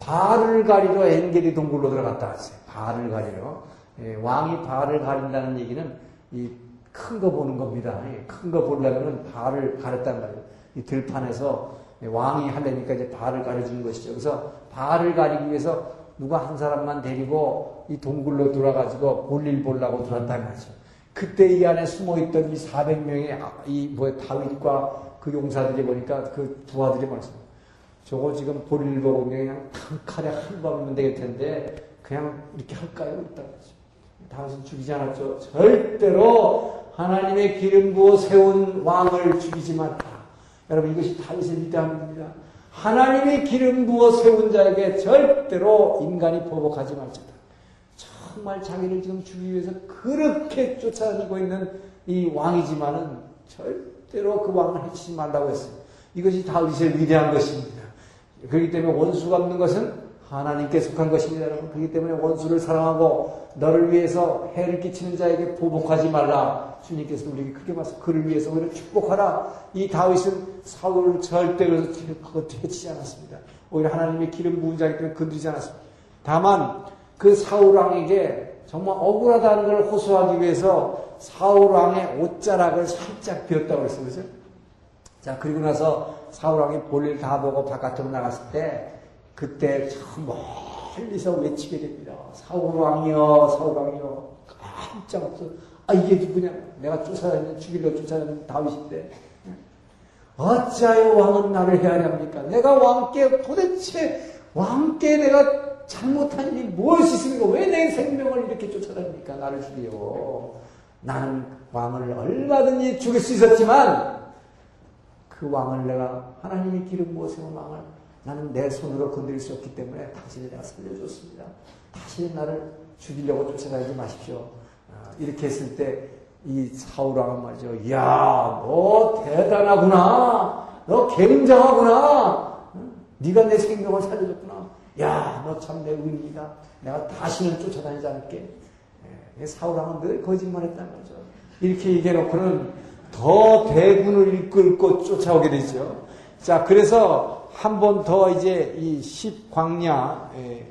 발을 가리러 엔게리 동굴로 들어갔다 왔어요. 발을 가리러. 예, 왕이 발을 가린다는 얘기는 이 큰 거 보는 겁니다. 예, 큰거 보려면 발을 가렸단 말이에요. 이 들판에서 왕이 하려니까 이제 발을 가려주는 것이죠. 그래서 발을 가리기 위해서 누가 한 사람만 데리고 이 동굴로 들어가지고 볼일 보려고 들어왔단 말이죠. 그때 이 안에 숨어 있던 이 400명의 이 뭐야 다윗과 그 용사들이 보니까 그 부하들이 말씀 저거 지금 볼일 보고 그냥 한 칼에 한 방이면 되겠 텐데 그냥 이렇게 할까요? 일단 다윗은 죽이지 않았죠. 절대로 하나님의 기름 부어 세운 왕을 죽이지 말라. 여러분 이것이 위대함입니다. 하나님의 기름 부어 세운 자에게 절대로 인간이 보복하지 말자다. 정말 자기를 지금 죽이기 위해서 그렇게 쫓아다니고 있는 이 왕이지만은 절대로 그 왕을 해치지 말라고 했어요. 이것이 다윗의 위대한 것입니다. 그렇기 때문에 원수가 없는 것은 하나님께 속한 것입니다, 여러분. 그렇기 때문에 원수를 사랑하고 너를 위해서 해를 끼치는 자에게 보복하지 말라. 주님께서 우리에게 크게 봐서 그를 위해서 우리를 축복하라. 이 다윗은 사울을 절대 그래서 해치지 않았습니다. 오히려 하나님의 기름 부은 자이기 때문에 건드리지 않았습니다. 다만 그 사울왕에게 정말 억울하다는 걸 호소하기 위해서 사울왕의 옷자락을 살짝 비웠다고 그랬어요. 그죠? 자, 그리고 나서 사울왕이 볼일 다 보고 바깥으로 나갔을 때 그때 참 멀리서 외치게 됩니다. 사울왕이여, 사울왕이여. 깜짝 없어. 아, 이게 누구냐? 내가 쫓아다니는, 죽이려 쫓아다니는 다윗인데. 어찌하여 왕은 나를 헤아려합니까? 내가 왕께 도대체 왕께 내가 잘못한 일이 무엇이 있습니까? 왜 내 생명을 이렇게 쫓아다닙니까? 나를 죽여. 나는 왕을 얼마든지 죽일 수 있었지만 그 왕을 내가 하나님의 기름 부어 세운 왕을 나는 내 손으로 건드릴 수 없기 때문에 당신이 내가 살려줬습니다. 다시 나를 죽이려고 쫓아다니지 마십시오. 아, 이렇게 했을 때 이 사울왕은 말이죠. 이야, 너 대단하구나. 너 굉장하구나. 네가 내 생명을 살려줬구나. 야, 너 참 내 의인이다. 내가 다시는 쫓아다니지 않을게. 예, 사울왕은 늘 거짓말했단 말이죠. 이렇게 얘기해놓고는 더 대군을 이끌고 쫓아오게 되죠. 자, 그래서 한 번 더 이제 이 십광야, 예,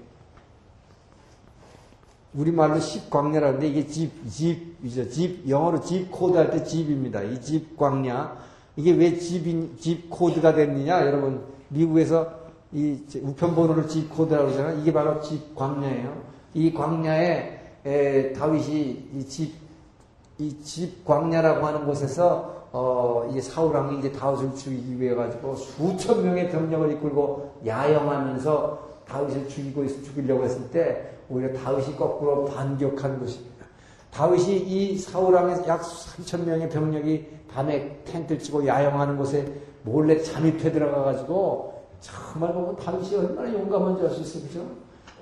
우리말로 십광야라는데 이게 Zip, Zip이죠. Zip, 영어로 zip code 할 때 zip입니다. 이 Zip 광야. 이게 왜 zip인, zip code가 됐느냐? 여러분, 미국에서 이 우편번호를 집 코드라고 그러잖아요. 이게 바로 집 광야예요. 이 광야에 에, 다윗이 이 집, 이 집 광야라고 하는 곳에서 어, 이제 사울왕이 이제 다윗을 죽이기 위해 가지고 수천 명의 병력을 이끌고 야영하면서 다윗을 죽이고 죽이려고 했을 때 오히려 다윗이 거꾸로 반격한 것입니다. 다윗이 이 사울왕의 약 3천 명의 병력이 밤에 텐트를 치고 야영하는 곳에 몰래 잠입해 들어가 가지고 정말 보면 다윗이 얼마나 용감한지 알 수 있어요. 그죠?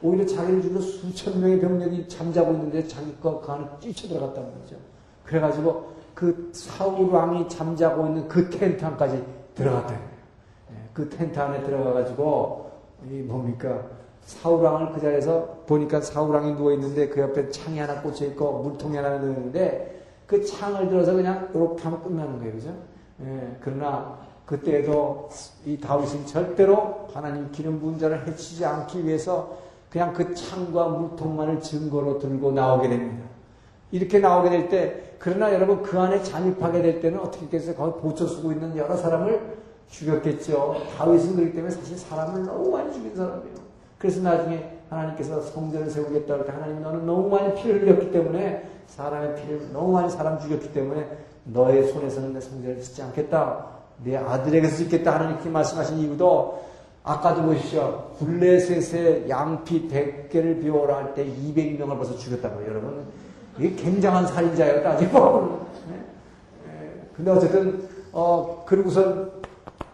오히려 자기를 죽여 수천 명의 병력이 잠자고 있는데 자기 거 그 안에 뛰쳐 들어갔단 말이죠. 그래가지고 그 사울 왕이 잠자고 있는 그 텐트 안까지 들어갔다. 예, 그 텐트 안에 들어가가지고 이 뭡니까 사울 왕을 그 자리에서 보니까 사울 왕이 누워 있는데 그 옆에 창이 하나 꽂혀 있고 물통이 하나 넣어 있는데 그 창을 들어서 그냥 이렇게 하면 끝나는 거예요, 그죠? 예, 그러나 그때도 이 다윗은 절대로 하나님 기름 부은 자를 해치지 않기 위해서 그냥 그 창과 물통만을 증거로 들고 나오게 됩니다. 이렇게 나오게 될 때, 그러나 여러분 그 안에 잠입하게 될 때는 어떻게 했겠어요? 거기 보초 쓰고 있는 여러 사람을 죽였겠죠. 다윗은 그렇기 때문에 사실 사람을 너무 많이 죽인 사람이에요. 그래서 나중에 하나님께서 성전을 세우겠다 할때 하나님 너는 너무 많이 피를 흘렸기 때문에 사람의 피를 너무 많이 사람 죽였기 때문에 너의 손에서는 내 성전을 짓지 않겠다. 내 아들에게서 짓겠다 하나님께 말씀하신 이유도 아까도 보십시오. 블레셋의 양피 100개를 비워라 할 때 200명을 벌써 죽였다고요, 여러분. 이게 굉장한 살인자예요, 따지고. 네? 네. 근데 어쨌든, 어, 그리고선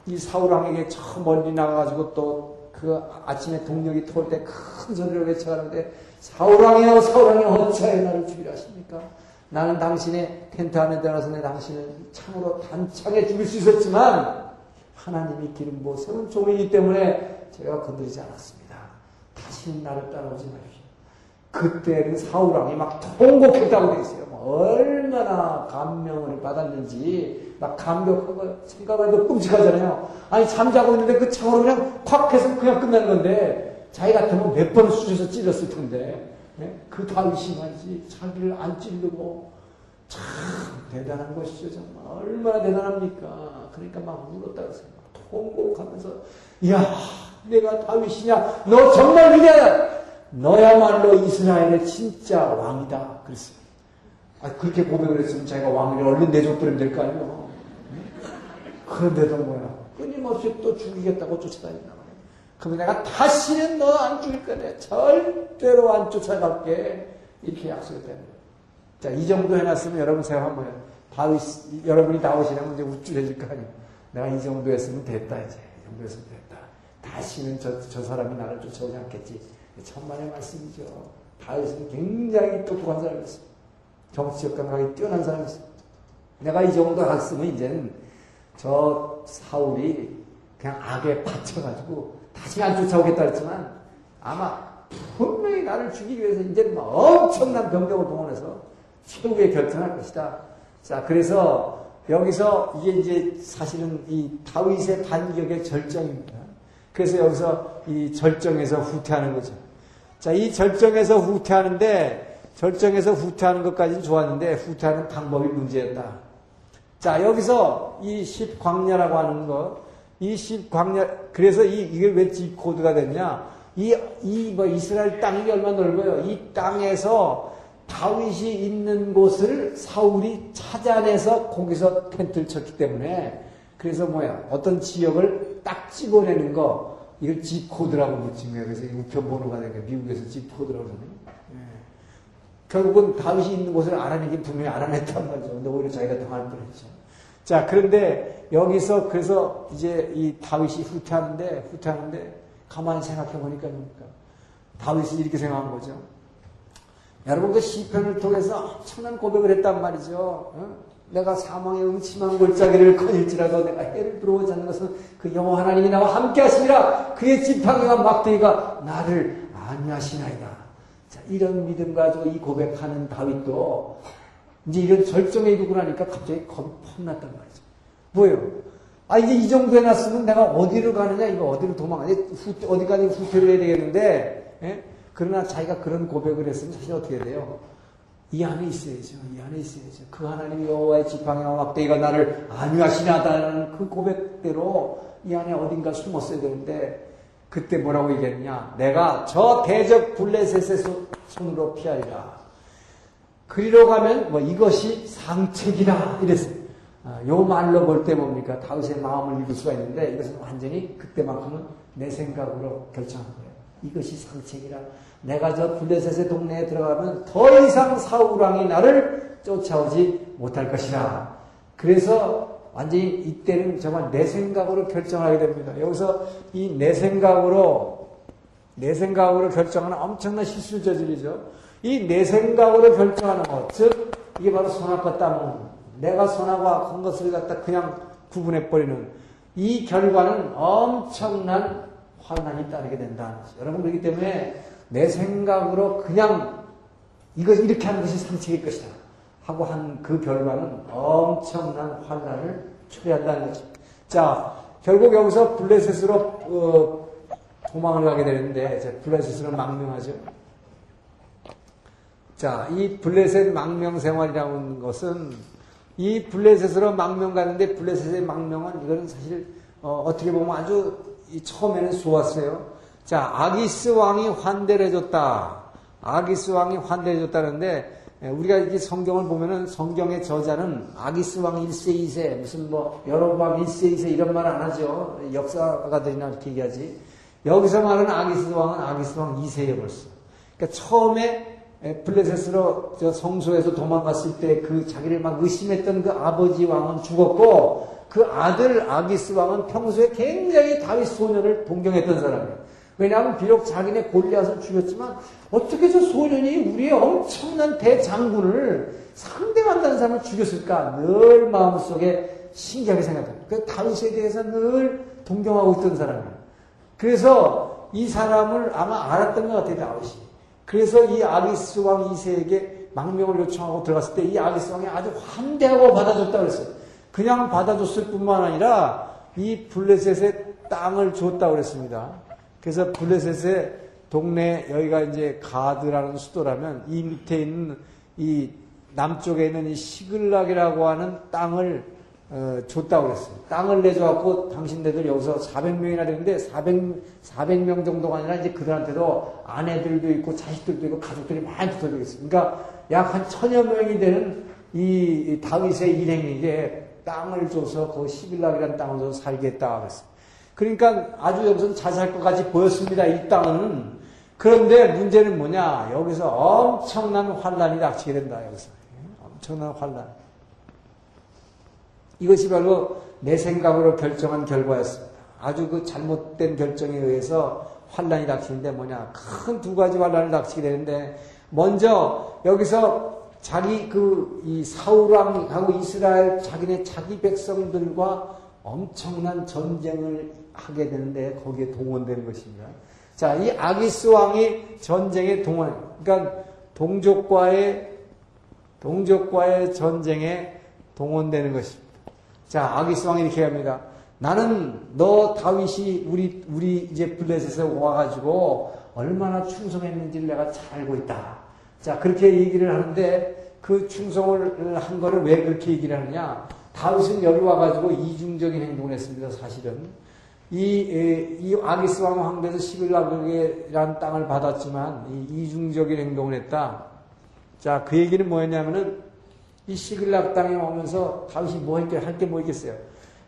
이 사울왕에게 저 멀리 나가가지고 또 그 아침에 동력이 토올 때 큰 소리를 외쳐가는데 사울왕이여, 사울왕이 어찌하여 나를 죽이라 하십니까? 나는 당신의 텐트 안에 들어가서 내 당신을 참으로 단창에 죽일 수 있었지만 하나님이 기름 부어 세운 종이기 때문에 제가 건드리지 않았습니다. 다시는 나를 따라오지 마십시오. 그때는 사울왕이 막 통곡했다고 돼 있어요. 뭐 얼마나 감명을 받았는지 막 감격하고 생각해도 끔찍하잖아요. 아니 잠자고 있는데 그 창으로 그냥 콱 해서 그냥 끝나는 건데 자기 같으면 몇 번을 쑤셔서 찔렀을 텐데 네? 그 다윗이 말이지 자기를 안 찌르고 참 대단한 것이죠 정말 얼마나 대단합니까 그러니까 막 울었다 그랬어요 통곡하면서 야 내가 다윗이냐 너 정말 위대하다 너야말로 이스라엘의 진짜 왕이다 그랬어요 아, 그렇게 고백을 했으면 자기가 왕위를 얼른 내줘버리면 될 거 아니에요 그런데도 뭐야 끊임없이 또 죽이겠다고 쫓아다닌다 그럼 내가 다시는 너 안 죽일 거네. 절대로 안 쫓아갈게. 이렇게 약속했다는 거예요. 자, 이 정도 해놨으면 여러분 생각하면 뭐예요? 다윗, 여러분이 다윗이라면 이제 우쭐해질 거 아니에요. 내가 이 정도 했으면 됐다, 이제. 이 정도 했으면 됐다. 다시는 저, 저 사람이 나를 쫓아오지 않겠지. 천만의 말씀이죠. 다윗은 굉장히 똑똑한 사람이었어요. 정치적 감각이 뛰어난 사람이었어요. 내가 이 정도 했으면 이제는 저 사울이 그냥 악에 받쳐가지고 다시 안 쫓아오겠다 했지만 아마 분명히 나를 죽이기 위해서 이제는 엄청난 병력을 동원해서 최후의 결정할 것이다. 자, 그래서 여기서 이게 이제 사실은 이 다윗의 반격의 절정입니다. 그래서 여기서 이 절정에서 후퇴하는 거죠. 자, 이 절정에서 후퇴하는데 절정에서 후퇴하는 것까지는 좋았는데 후퇴하는 방법이 문제였다. 자, 여기서 이 십광야라고 하는 것, 이 십광야, 그래서 이, 이게 왜 집코드가 됐냐? 이, 이, 뭐, 이스라엘 땅이 얼마나 넓어요? 이 땅에서 다윗이 있는 곳을 사울이 찾아내서 거기서 텐트를 쳤기 때문에 그래서 뭐야? 어떤 지역을 딱 찍어내는 거, 이걸 집코드라고 붙인 거예요. 그래서 우편번호가 된 거예요. 미국에서 집코드라고 그러네요. 예. 결국은 다윗이 있는 곳을 알아내긴 분명히 알아냈단 말이죠. 근데 오히려 자기가 당할 뻔했죠. 자, 그런데 여기서 그래서 이제 이 다윗이 후퇴하는데, 후퇴하는데, 가만히 생각해 보니까 뭡니까? 다윗이 이렇게 생각한 거죠. 여러분 그 시편을 통해서 엄청난 고백을 했단 말이죠. 어? 내가 사망의 음침한 골짜기를 거닐지라도 내가 해를 들어오지 않는 것은 그 영호 하나님이 나와 함께 하시니라 그의 지팡이와 막대기가 나를 안위하시나이다. 자, 이런 믿음 가지고 이 고백하는 다윗도 이제 이런 절정에 이르고 나니까 갑자기 겁이 팍 났단 말이죠. 뭐예요? 아, 이제 이 정도 해놨으면 내가 어디로 가느냐, 이거 어디로 도망가냐, 어디까지 후퇴를 해야 되겠는데, 예? 그러나 자기가 그런 고백을 했으면 사실 어떻게 돼요? 이 안에 있어야죠. 이 안에 있어야죠. 그 하나님 여호와의 지팡이와 막대기가 나를 안위하시나다라는 그 고백대로 이 안에 어딘가 숨었어야 되는데 그때 뭐라고 얘기했냐? 내가 저 대적 블레셋의 손으로 피하리라. 그리로 가면 뭐 이것이 상책이라 이랬어요. 아, 요 말로 볼 때 뭡니까? 다윗의 마음을 읽을 수가 있는데 이것은 완전히 그때만큼은 내 생각으로 결정한 거예요. 이것이 상책이라. 내가 저 블레셋의 동네에 들어가면 더 이상 사울왕이 나를 쫓아오지 못할 것이라. 그래서 완전히 이때는 정말 내 생각으로 결정하게 됩니다. 여기서 이 내 생각으로 내 생각으로 결정하는 엄청난 실수를 저지르죠. 이 내 생각으로 결정하는 것, 즉 이게 바로 선악과 땀은 내가 선하고 악한 것을 갖다 그냥 구분해 버리는 이 결과는 엄청난 환난이 따르게 거죠. 여러분 그렇기 때문에 내 생각으로 그냥 이것 이렇게 하는 것이 상책일 것이다 하고 한 그 결과는 엄청난 환난을 초래한다는 거죠. 자, 결국 여기서 블레셋으로 어, 도망을 가게 되는데 자, 블레셋으로 망명하죠. 자, 이 블레셋 망명 생활이라는 것은 이 블레셋으로 망명 가는데 블레셋의 망명은 이거는 사실 어, 떻게 보면 아주 처음에는 좋았어요. 자, 아기스 왕이 환대를 해줬다. 아기스 왕이 환대해 줬다는데 우리가 이게 성경을 보면은 성경의 저자는 아기스 왕 1세 2세 무슨 뭐 여로보암 1세 2세 이런 말 안 하죠. 역사가들이나 이렇게 얘기하지. 여기서 말하는 아기스 왕은 아기스 왕 2세에 벌써. 그러니까 처음에 블레셋으로 저 성소에서 도망갔을 때 그 자기를 막 의심했던 그 아버지 왕은 죽었고 그 아들 아기스 왕은 평소에 굉장히 다윗 소년을 동경했던 사람이에요. 왜냐하면 비록 자기네 골리앗을 죽였지만 어떻게 저 소년이 우리의 엄청난 대장군을 상대한다는 사람을 죽였을까 늘 마음속에 신기하게 생각합니다. 그 다윗에 대해서 늘 동경하고 있던 사람이에요. 그래서 이 사람을 아마 알았던 것 같아요, 다윗이. 그래서 이 아기스 왕 2세에게 망명을 요청하고 들어갔을 때 이 아기스 왕이 아주 환대하고 받아줬다 그랬어요. 그냥 받아줬을 뿐만 아니라 이 블레셋의 땅을 줬다 그랬습니다. 그래서 블레셋의 동네 여기가 이제 가드라는 수도라면 이 밑에 있는 이 남쪽에 있는 이 시글락이라고 하는 땅을 어, 줬다고 그랬어요. 땅을 내줘갖고 당신네들 여기서 400명이나 되는데 400, 400명 정도가 아니라 이제 그들한테도 아내들도 있고 자식들도 있고 가족들이 많이 붙어 되겠어요. 그러니까 약 한 천여 명이 되는 이 다윗의 일행에게 땅을 줘서 그 시빌락이라는 땅을 줘서 살겠다 그랬어요. 그러니까 아주 여기서 자살 것 같이 보였습니다. 이 땅은. 그런데 문제는 뭐냐? 여기서 엄청난 환란이 닥치게 된다. 여기서 엄청난 환란. 이것이 바로 내 생각으로 결정한 결과였습니다. 아주 그 잘못된 결정에 의해서 환란이 닥치는데 뭐냐? 큰 두 가지 환란을 닥치게 되는데 먼저 여기서 자기 그 이 사울왕하고 이스라엘 자기네 자기 백성들과 엄청난 전쟁을 하게 되는데 거기에 동원되는 것입니다. 자, 이 아기스 왕이 전쟁에 동원, 그러니까 동족과의 동족과의 전쟁에 동원되는 것입니다. 자, 아기스 왕이 이렇게 합니다. 나는 너 다윗이 우리 우리 이제 블레셋에 와가지고 얼마나 충성했는지를 내가 잘 알고 있다. 자, 그렇게 얘기를 하는데 그 충성을 한 거를 왜 그렇게 얘기를 하느냐? 다윗은 여기 와가지고 이중적인 행동을 했습니다. 사실은 이, 이 아기스 왕 황제에서 11라그라는 땅을 받았지만 이 이중적인 행동을 했다. 자, 그 얘기는 뭐였냐면은 이 시글락 땅에 오면서 다윗이 뭐 할게 할게 뭐 있겠어요.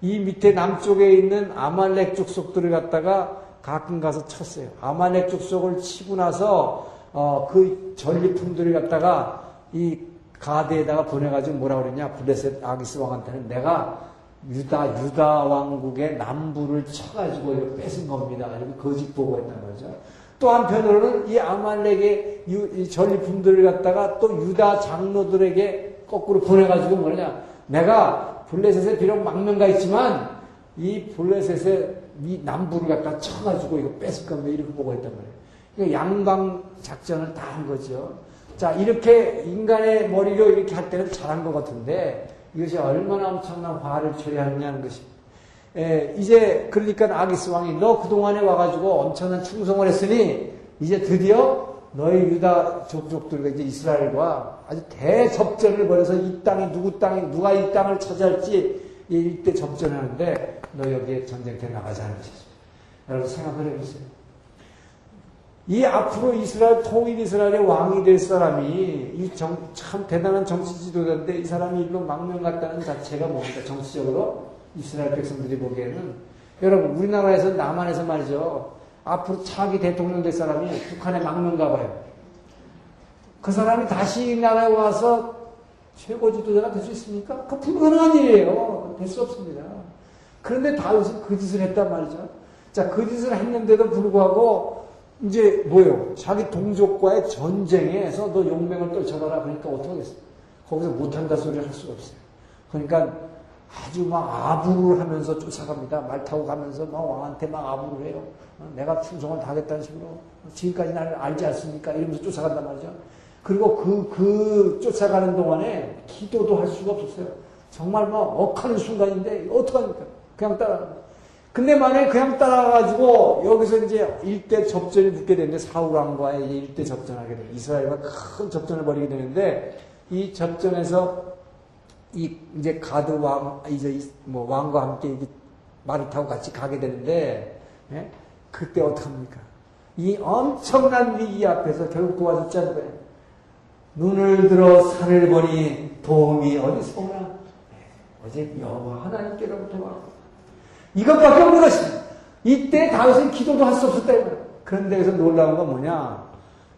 이 밑에 남쪽에 있는 아말렉 족속들을 갖다가 가끔 가서 쳤어요. 아말렉 족속을 치고 나서 어, 그 전리품들을 갖다가 이 가드에다가 보내가지고 뭐라 그랬냐 블레셋 아기스 왕한테는 내가 유다, 유다 왕국의 남부를 쳐가지고 뺏은 겁니다. 이렇게 거짓 보고했단 말이죠. 또 한편으로는 이 아말렉의 이 전리품들을 갖다가 또 유다 장로들에게 거꾸로 보내가지고 뭐냐. 내가 블레셋에 비록 망명가 있지만 이 블레셋의 이 남부를 갖다 쳐가지고 이거 뺏을 겁니다. 이렇게 보고했단 말이에요. 양방 작전을 다 한 거죠. 자, 이렇게 인간의 머리로 이렇게 할 때는 잘한 것 같은데 이것이 얼마나 엄청난 화를 초래하느냐는 것이. 에, 이제 그러니까 아기스 왕이 너 그동안에 와가지고 엄청난 충성을 했으니 이제 드디어 너희 유다 족족들과 이제 이스라엘과 아주 대접전을 벌여서 이 땅이 누구 땅이 누가 이 땅을 차지할지 이때 접전하는데 너 여기에 전쟁터에 나가자는 것이죠. 여러분 생각을 해보세요. 이 앞으로 이스라엘 통일 이스라엘의 왕이 될 사람이 이참 대단한 정치 지도자인데 이 사람이 일로 망명 갔다는 자체가 뭡니까? 정치적으로 이스라엘 백성들이 보기에는 여러분 우리나라에서 남한에서 말이죠. 앞으로 차기 대통령 될 사람이 북한에 망명 가봐요. 그 사람이 다시 이 나라에 와서 최고 지도자가 될 수 있습니까? 그 불가능한 일이에요. 될 수 없습니다. 그런데 다윗은 그 짓을 했단 말이죠. 자, 그 짓을 했는데도 불구하고 이제 뭐요? 자기 동족과의 전쟁에서 너 용맹을 떨쳐봐라. 그러니까 어떡하겠어? 거기서 못한다 소리를 할 수가 없어요. 그러니까 아주 막 아부를 하면서 쫓아갑니다. 말 타고 가면서 막 왕한테 막 아부를 해요. 어, 내가 충성을 다하겠다는 식으로. 지금까지 나를 알지 않습니까? 이러면서 쫓아간단 말이죠. 그리고 그, 그 쫓아가는 동안에 기도도 할 수가 없었어요. 정말 막 억하는 순간인데 어떡합니까? 그냥 따라. 근데 만약에 그냥 따라가가지고 여기서 이제 일대 접전이 붙게 되는데 사울왕과의 일대 접전하게 돼요. 이스라엘과 큰 접전을 벌이게 되는데 이 접전에서 이 이제 가드 왕 이제 뭐 왕과 함께 말을 타고 같이 가게 되는데 예? 그때 어떡합니까? 이 엄청난 위기 앞에서 결국 도와줬지 않은 거예요. 눈을 들어 산을 보니 도움이 어디서 오나? 예, 어제 여호와 하나님께로부터 와. 이것밖에 없는 것입니다. 이때 다윗은 기도도 할 수 없었다. 그런데 여기서 놀라운 건 뭐냐?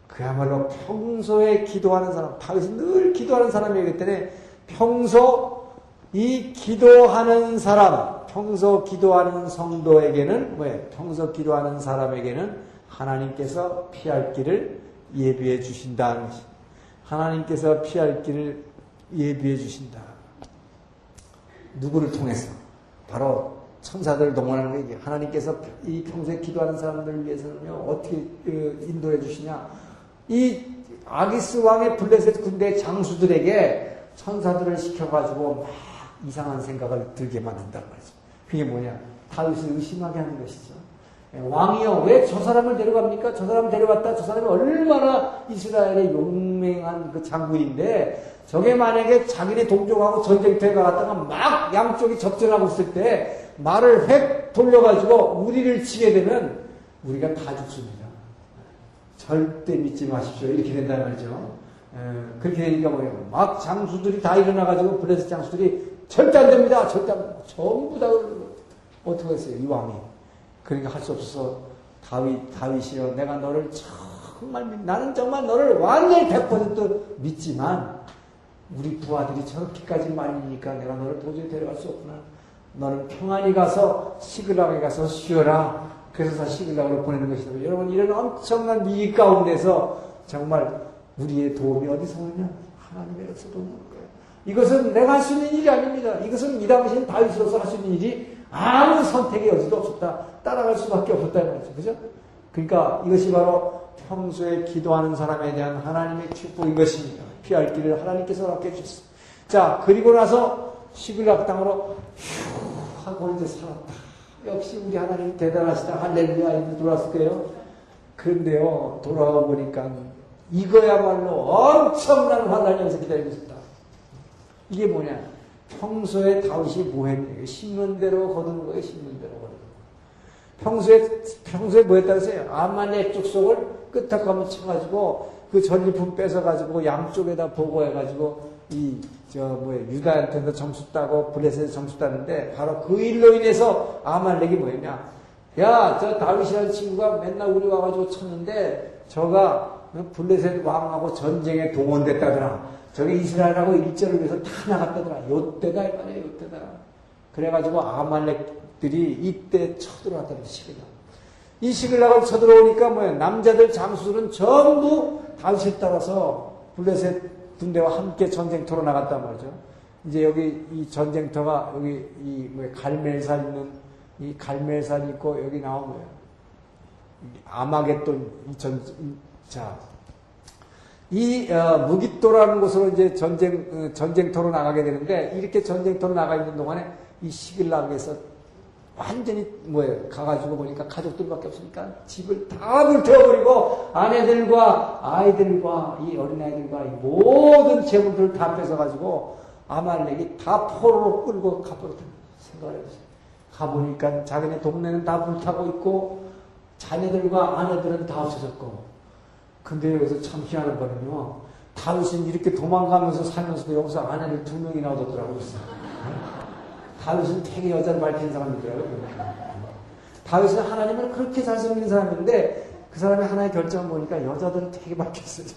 그야말로 평소에 기도하는 사람, 다윗은 늘 기도하는 사람이기 때문에 평소 이 기도하는 사람, 평소 기도하는 성도에게는 뭐예요? 평소 기도하는 사람에게는 하나님께서 피할 길을 예비해 주신다는 것이. 하나님께서 피할 길을 예비해 주신다. 누구를 통해서? 바로 천사들을 동원하는 게 하나님께서 이 평소에 기도하는 사람들을 위해서는요 어떻게 그 인도해 주시냐? 이 아기스 왕의 블레셋 군대 장수들에게 천사들을 시켜가지고 막 이상한 생각을 들게 만든단 말이죠. 그게 뭐냐? 다윗을 의심하게 하는 것이죠. 예, 왕이요, 왜저 사람을 데려갑니까? 저 사람을 데려갔다, 저 사람이 얼마나 이스라엘의 용맹한 그 장군인데, 저게 만약에 자기네 동족하고 전쟁터에 가갔다가 막 양쪽이 접전하고 있을 때, 말을 획 돌려가지고 우리를 치게 되면, 우리가 다 죽습니다. 절대 믿지 마십시오. 이렇게 된다는 말이죠. 에, 그렇게 되니까 뭐예요? 막 장수들이 다 일어나가지고 블레셋 장수들이 절대 안 됩니다. 절대 안 됩니다. 전부 다 어떻게 했어요? 이 왕이. 그러니까 할 수 없어서 다윗, 다윗이여 내가 너를 정말 믿, 나는 정말 너를 완전히 100% 믿지만 우리 부하들이 저렇게까지 말리니까 내가 너를 도저히 데려갈 수 없구나. 너는 평안히 가서 시글락에 가서 쉬어라. 그래서 다 시글락으로 보내는 것이다. 여러분 이런 엄청난 위기 가운데서 정말 우리의 도움이 어디서 오느냐? 하나님에게서 오는 거예요. 이것은 내가 할 수 있는 일이 아닙니다. 이것은 이 당시엔 다윗으로서 할 수 있는 일이 아무 선택의 여지도 없었다. 따라갈 수밖에 없었다는 거죠. 그죠? 그러니까 이것이 바로 평소에 기도하는 사람에 대한 하나님의 축복인 것입니다. 피할 길을 하나님께서 얻게 해주셨어요. 자, 그리고 나서 시글락 땅으로 휴 하고 이제 살았다. 역시 우리 하나님 대단하시다. 할렐루야. 이제 돌아왔을 거예요. 그런데요, 돌아와 보니까 이거야말로 엄청난 환란이 여기서 기다리고 있었다. 이게 뭐냐? 평소에 다윗이 뭐 했냐? 심는 대로 거두는 거예요, 심는 대로 거두는 거. 평소에, 평소에 뭐 했다고 했어요? 아말렉 족속을 끄떡 한번 쳐가지고 그 전리품 뺏어가지고 양쪽에다 보고해가지고 이, 저, 뭐야, 유다한테도 점수 따고 블레셋에 점수 따는데 바로 그 일로 인해서 아말렉이 뭐였냐? 야, 저 다윗이라는 친구가 맨날 우리 와가지고 쳤는데 저가 블레셋 왕하고 전쟁에 동원됐다더라. 저기 이스라엘하고 일절을 위해서 다 나갔다더라. 요때다, 이 말이야, 요때다. 그래가지고 아말렉들이 이때 쳐들어왔다는 시글락. 이 시글락을 쳐들어오니까 뭐야, 남자들 장수들은 전부 다윗에 따라서 블레셋 군대와 함께 전쟁터로 나갔단 말이죠. 이제 여기 이 전쟁터가 여기 이 뭐야, 갈멜산 있는 이 갈멜산 있고 여기 나온 거예요. 아마겟돈 이 전, 자, 이 어, 무기토라는 곳으로 이제 전쟁 어, 전쟁터로 나가게 되는데 이렇게 전쟁터로 나가 있는 동안에 이 시글락에서 완전히 뭐예요 가가지고 보니까 가족들밖에 없으니까 집을 다 불태워버리고 아내들과 아이들과 이 어린아이들과 이 모든 재물들을 다 뺏어가지고 아말렉이 다 포로로 끌고 가버렸다 생각을 해보세요. 가보니까 자기네 동네는 다 불타고 있고 자녀들과 아내들은 다 없어졌고 근데 여기서 참 희한한 거는요. 다윗은 이렇게 도망가면서 살면서도 여기서 아내를 두 명이나 얻었더라고요. 다윗은 되게 여자를 밝힌 사람이더라고요. 다윗은 하나님을 그렇게 잘 섬기는 사람인데 그 사람의 하나의 결정을 보니까 여자들은 되게 밝혔어요.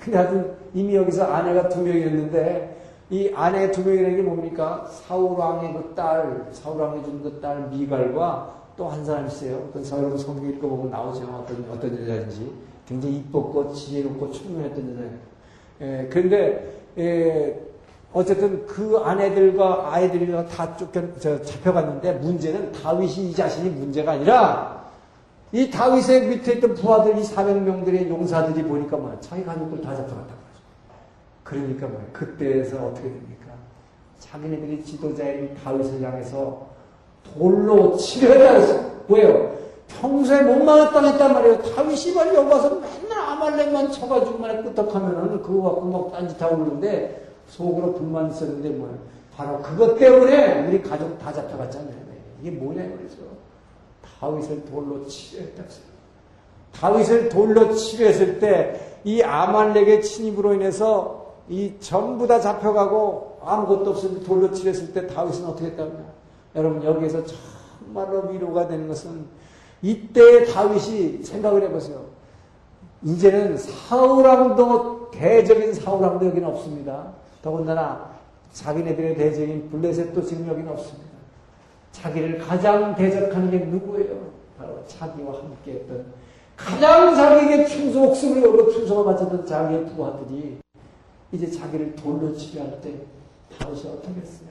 근데 하여튼 이미 여기서 아내가 두 명이었는데 이 아내 두 명이라는 게 뭡니까? 사울왕의 그 딸, 사울왕이 준 그 딸 미갈과 또 한 사람 있어요. 그 여러분 성경 읽어보면 나오죠. 어떤, 어떤 여자인지. 굉장히 이뻤고 지혜롭고 총명했던 여자예요. 예, 그런데 예, 어쨌든 그 아내들과 아이들과 다 쫓겨 저, 잡혀갔는데 문제는 다윗이 이 자신이 문제가 아니라 이 다윗의 밑에 있던 부하들 이 400명들의 용사들이 보니까 뭐 자기 가족들 다 잡혀갔다는 거죠. 그러니까 뭐 그때에서 어떻게 됩니까? 자기네들이 지도자인 다윗을 향해서 돌로 치려 했다 그랬어요. 왜요? 평소에 못 만났다했단 말이에요. 다윗이 말이 여기 와서 맨날 아말렉만 쳐가지고 만약 끄떡하면은 그거 갖고 막 딴짓하고 그러는데 속으로 불만 있었는데 뭐야. 바로 그것 때문에 우리 가족 다 잡혀갔잖아요. 이게 뭐냐 그래서 다윗을 돌로 치려 했다 그랬어요. 다윗을 돌로 치료했을 때 이 아말렉의 침입으로 인해서 이 전부 다 잡혀가고 아무것도 때 돌로 치료했을 때 다윗은 어떻게 했답니까? 여러분 여기에서 정말로 위로가 되는 것은 이때 다윗이 생각을 해보세요. 이제는 사울왕도 대적인 사울왕도 여기는 없습니다. 더군다나 자기네들의 대적인 블레셋도 지금 여기는 없습니다. 자기를 가장 대적하는 게 누구예요? 바로 자기와 함께 했던 가장 자기에게 충성, 목숨을 걸고 충성을 바쳤던 자기의 부하들이 이제 자기를 돌로 치료할 때 다윗이 어떻게 했어요?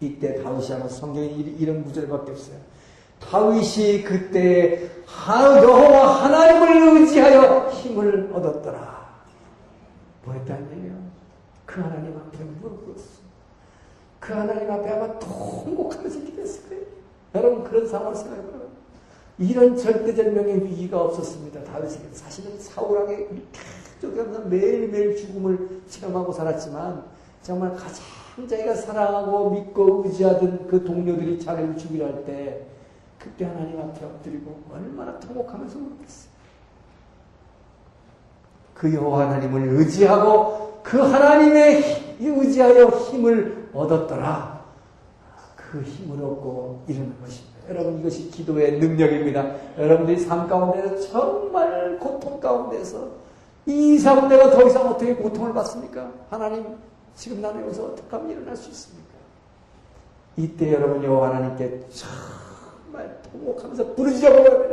이때 다윗이 하면 성경에 이런 구절밖에 없어요. 다윗이 그때 여호와 하나님을 의지하여 힘을 얻었더라. 뭐했다는 얘기예요? 그 하나님 앞에 무릎 꿇었어. 그 하나님 앞에 아마 통곡하면서 기도했을 거예요. 여러분 그런 상황을 생각해봐요. 이런 절대절명의 위기가 없었습니다. 다윗에게 사실은 사울왕의 계속해서 매일매일 죽음을 체험하고 살았지만 정말 가장 자기가 사랑하고 믿고 의지하던 그 동료들이 자기를 죽이려 할 때 그때 하나님 앞에 엎드리고 얼마나 통곡하면서 울었겠어요. 그 여호와 하나님을 의지하고 그 하나님의 의지하여 힘을 얻었더라. 그 힘을 얻고 이르는 것입니다. 여러분 이것이 기도의 능력입니다. 여러분들이 삶 가운데서 정말 고통 가운데서 이 이상 내가 더 이상 어떻게 고통을 받습니까? 하나님 지금 나는 여기서 어떻게 하면 일어날 수 있습니까? 이때 여러분 여호와 하나님께 정말 통곡하면서 부르짖어 보면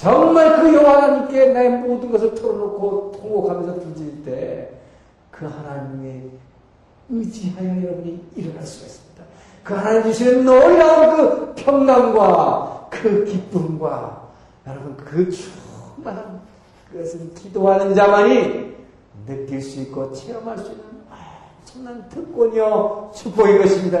정말 그 여호와 하나님께 내 모든 것을 털어놓고 통곡하면서 부르짖을 때그 하나님의 의지하여 여러분이 일어날 수가 있습니다. 그 하나님 주시는 놀라운 그 평강과 그 기쁨과 여러분 그 충만한 그것은 기도하는 자만이 느낄 수 있고 체험할 수 있는 엄청난 특권이요 축복인 것입니다.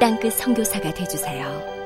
땅끝 성교사가 되주세요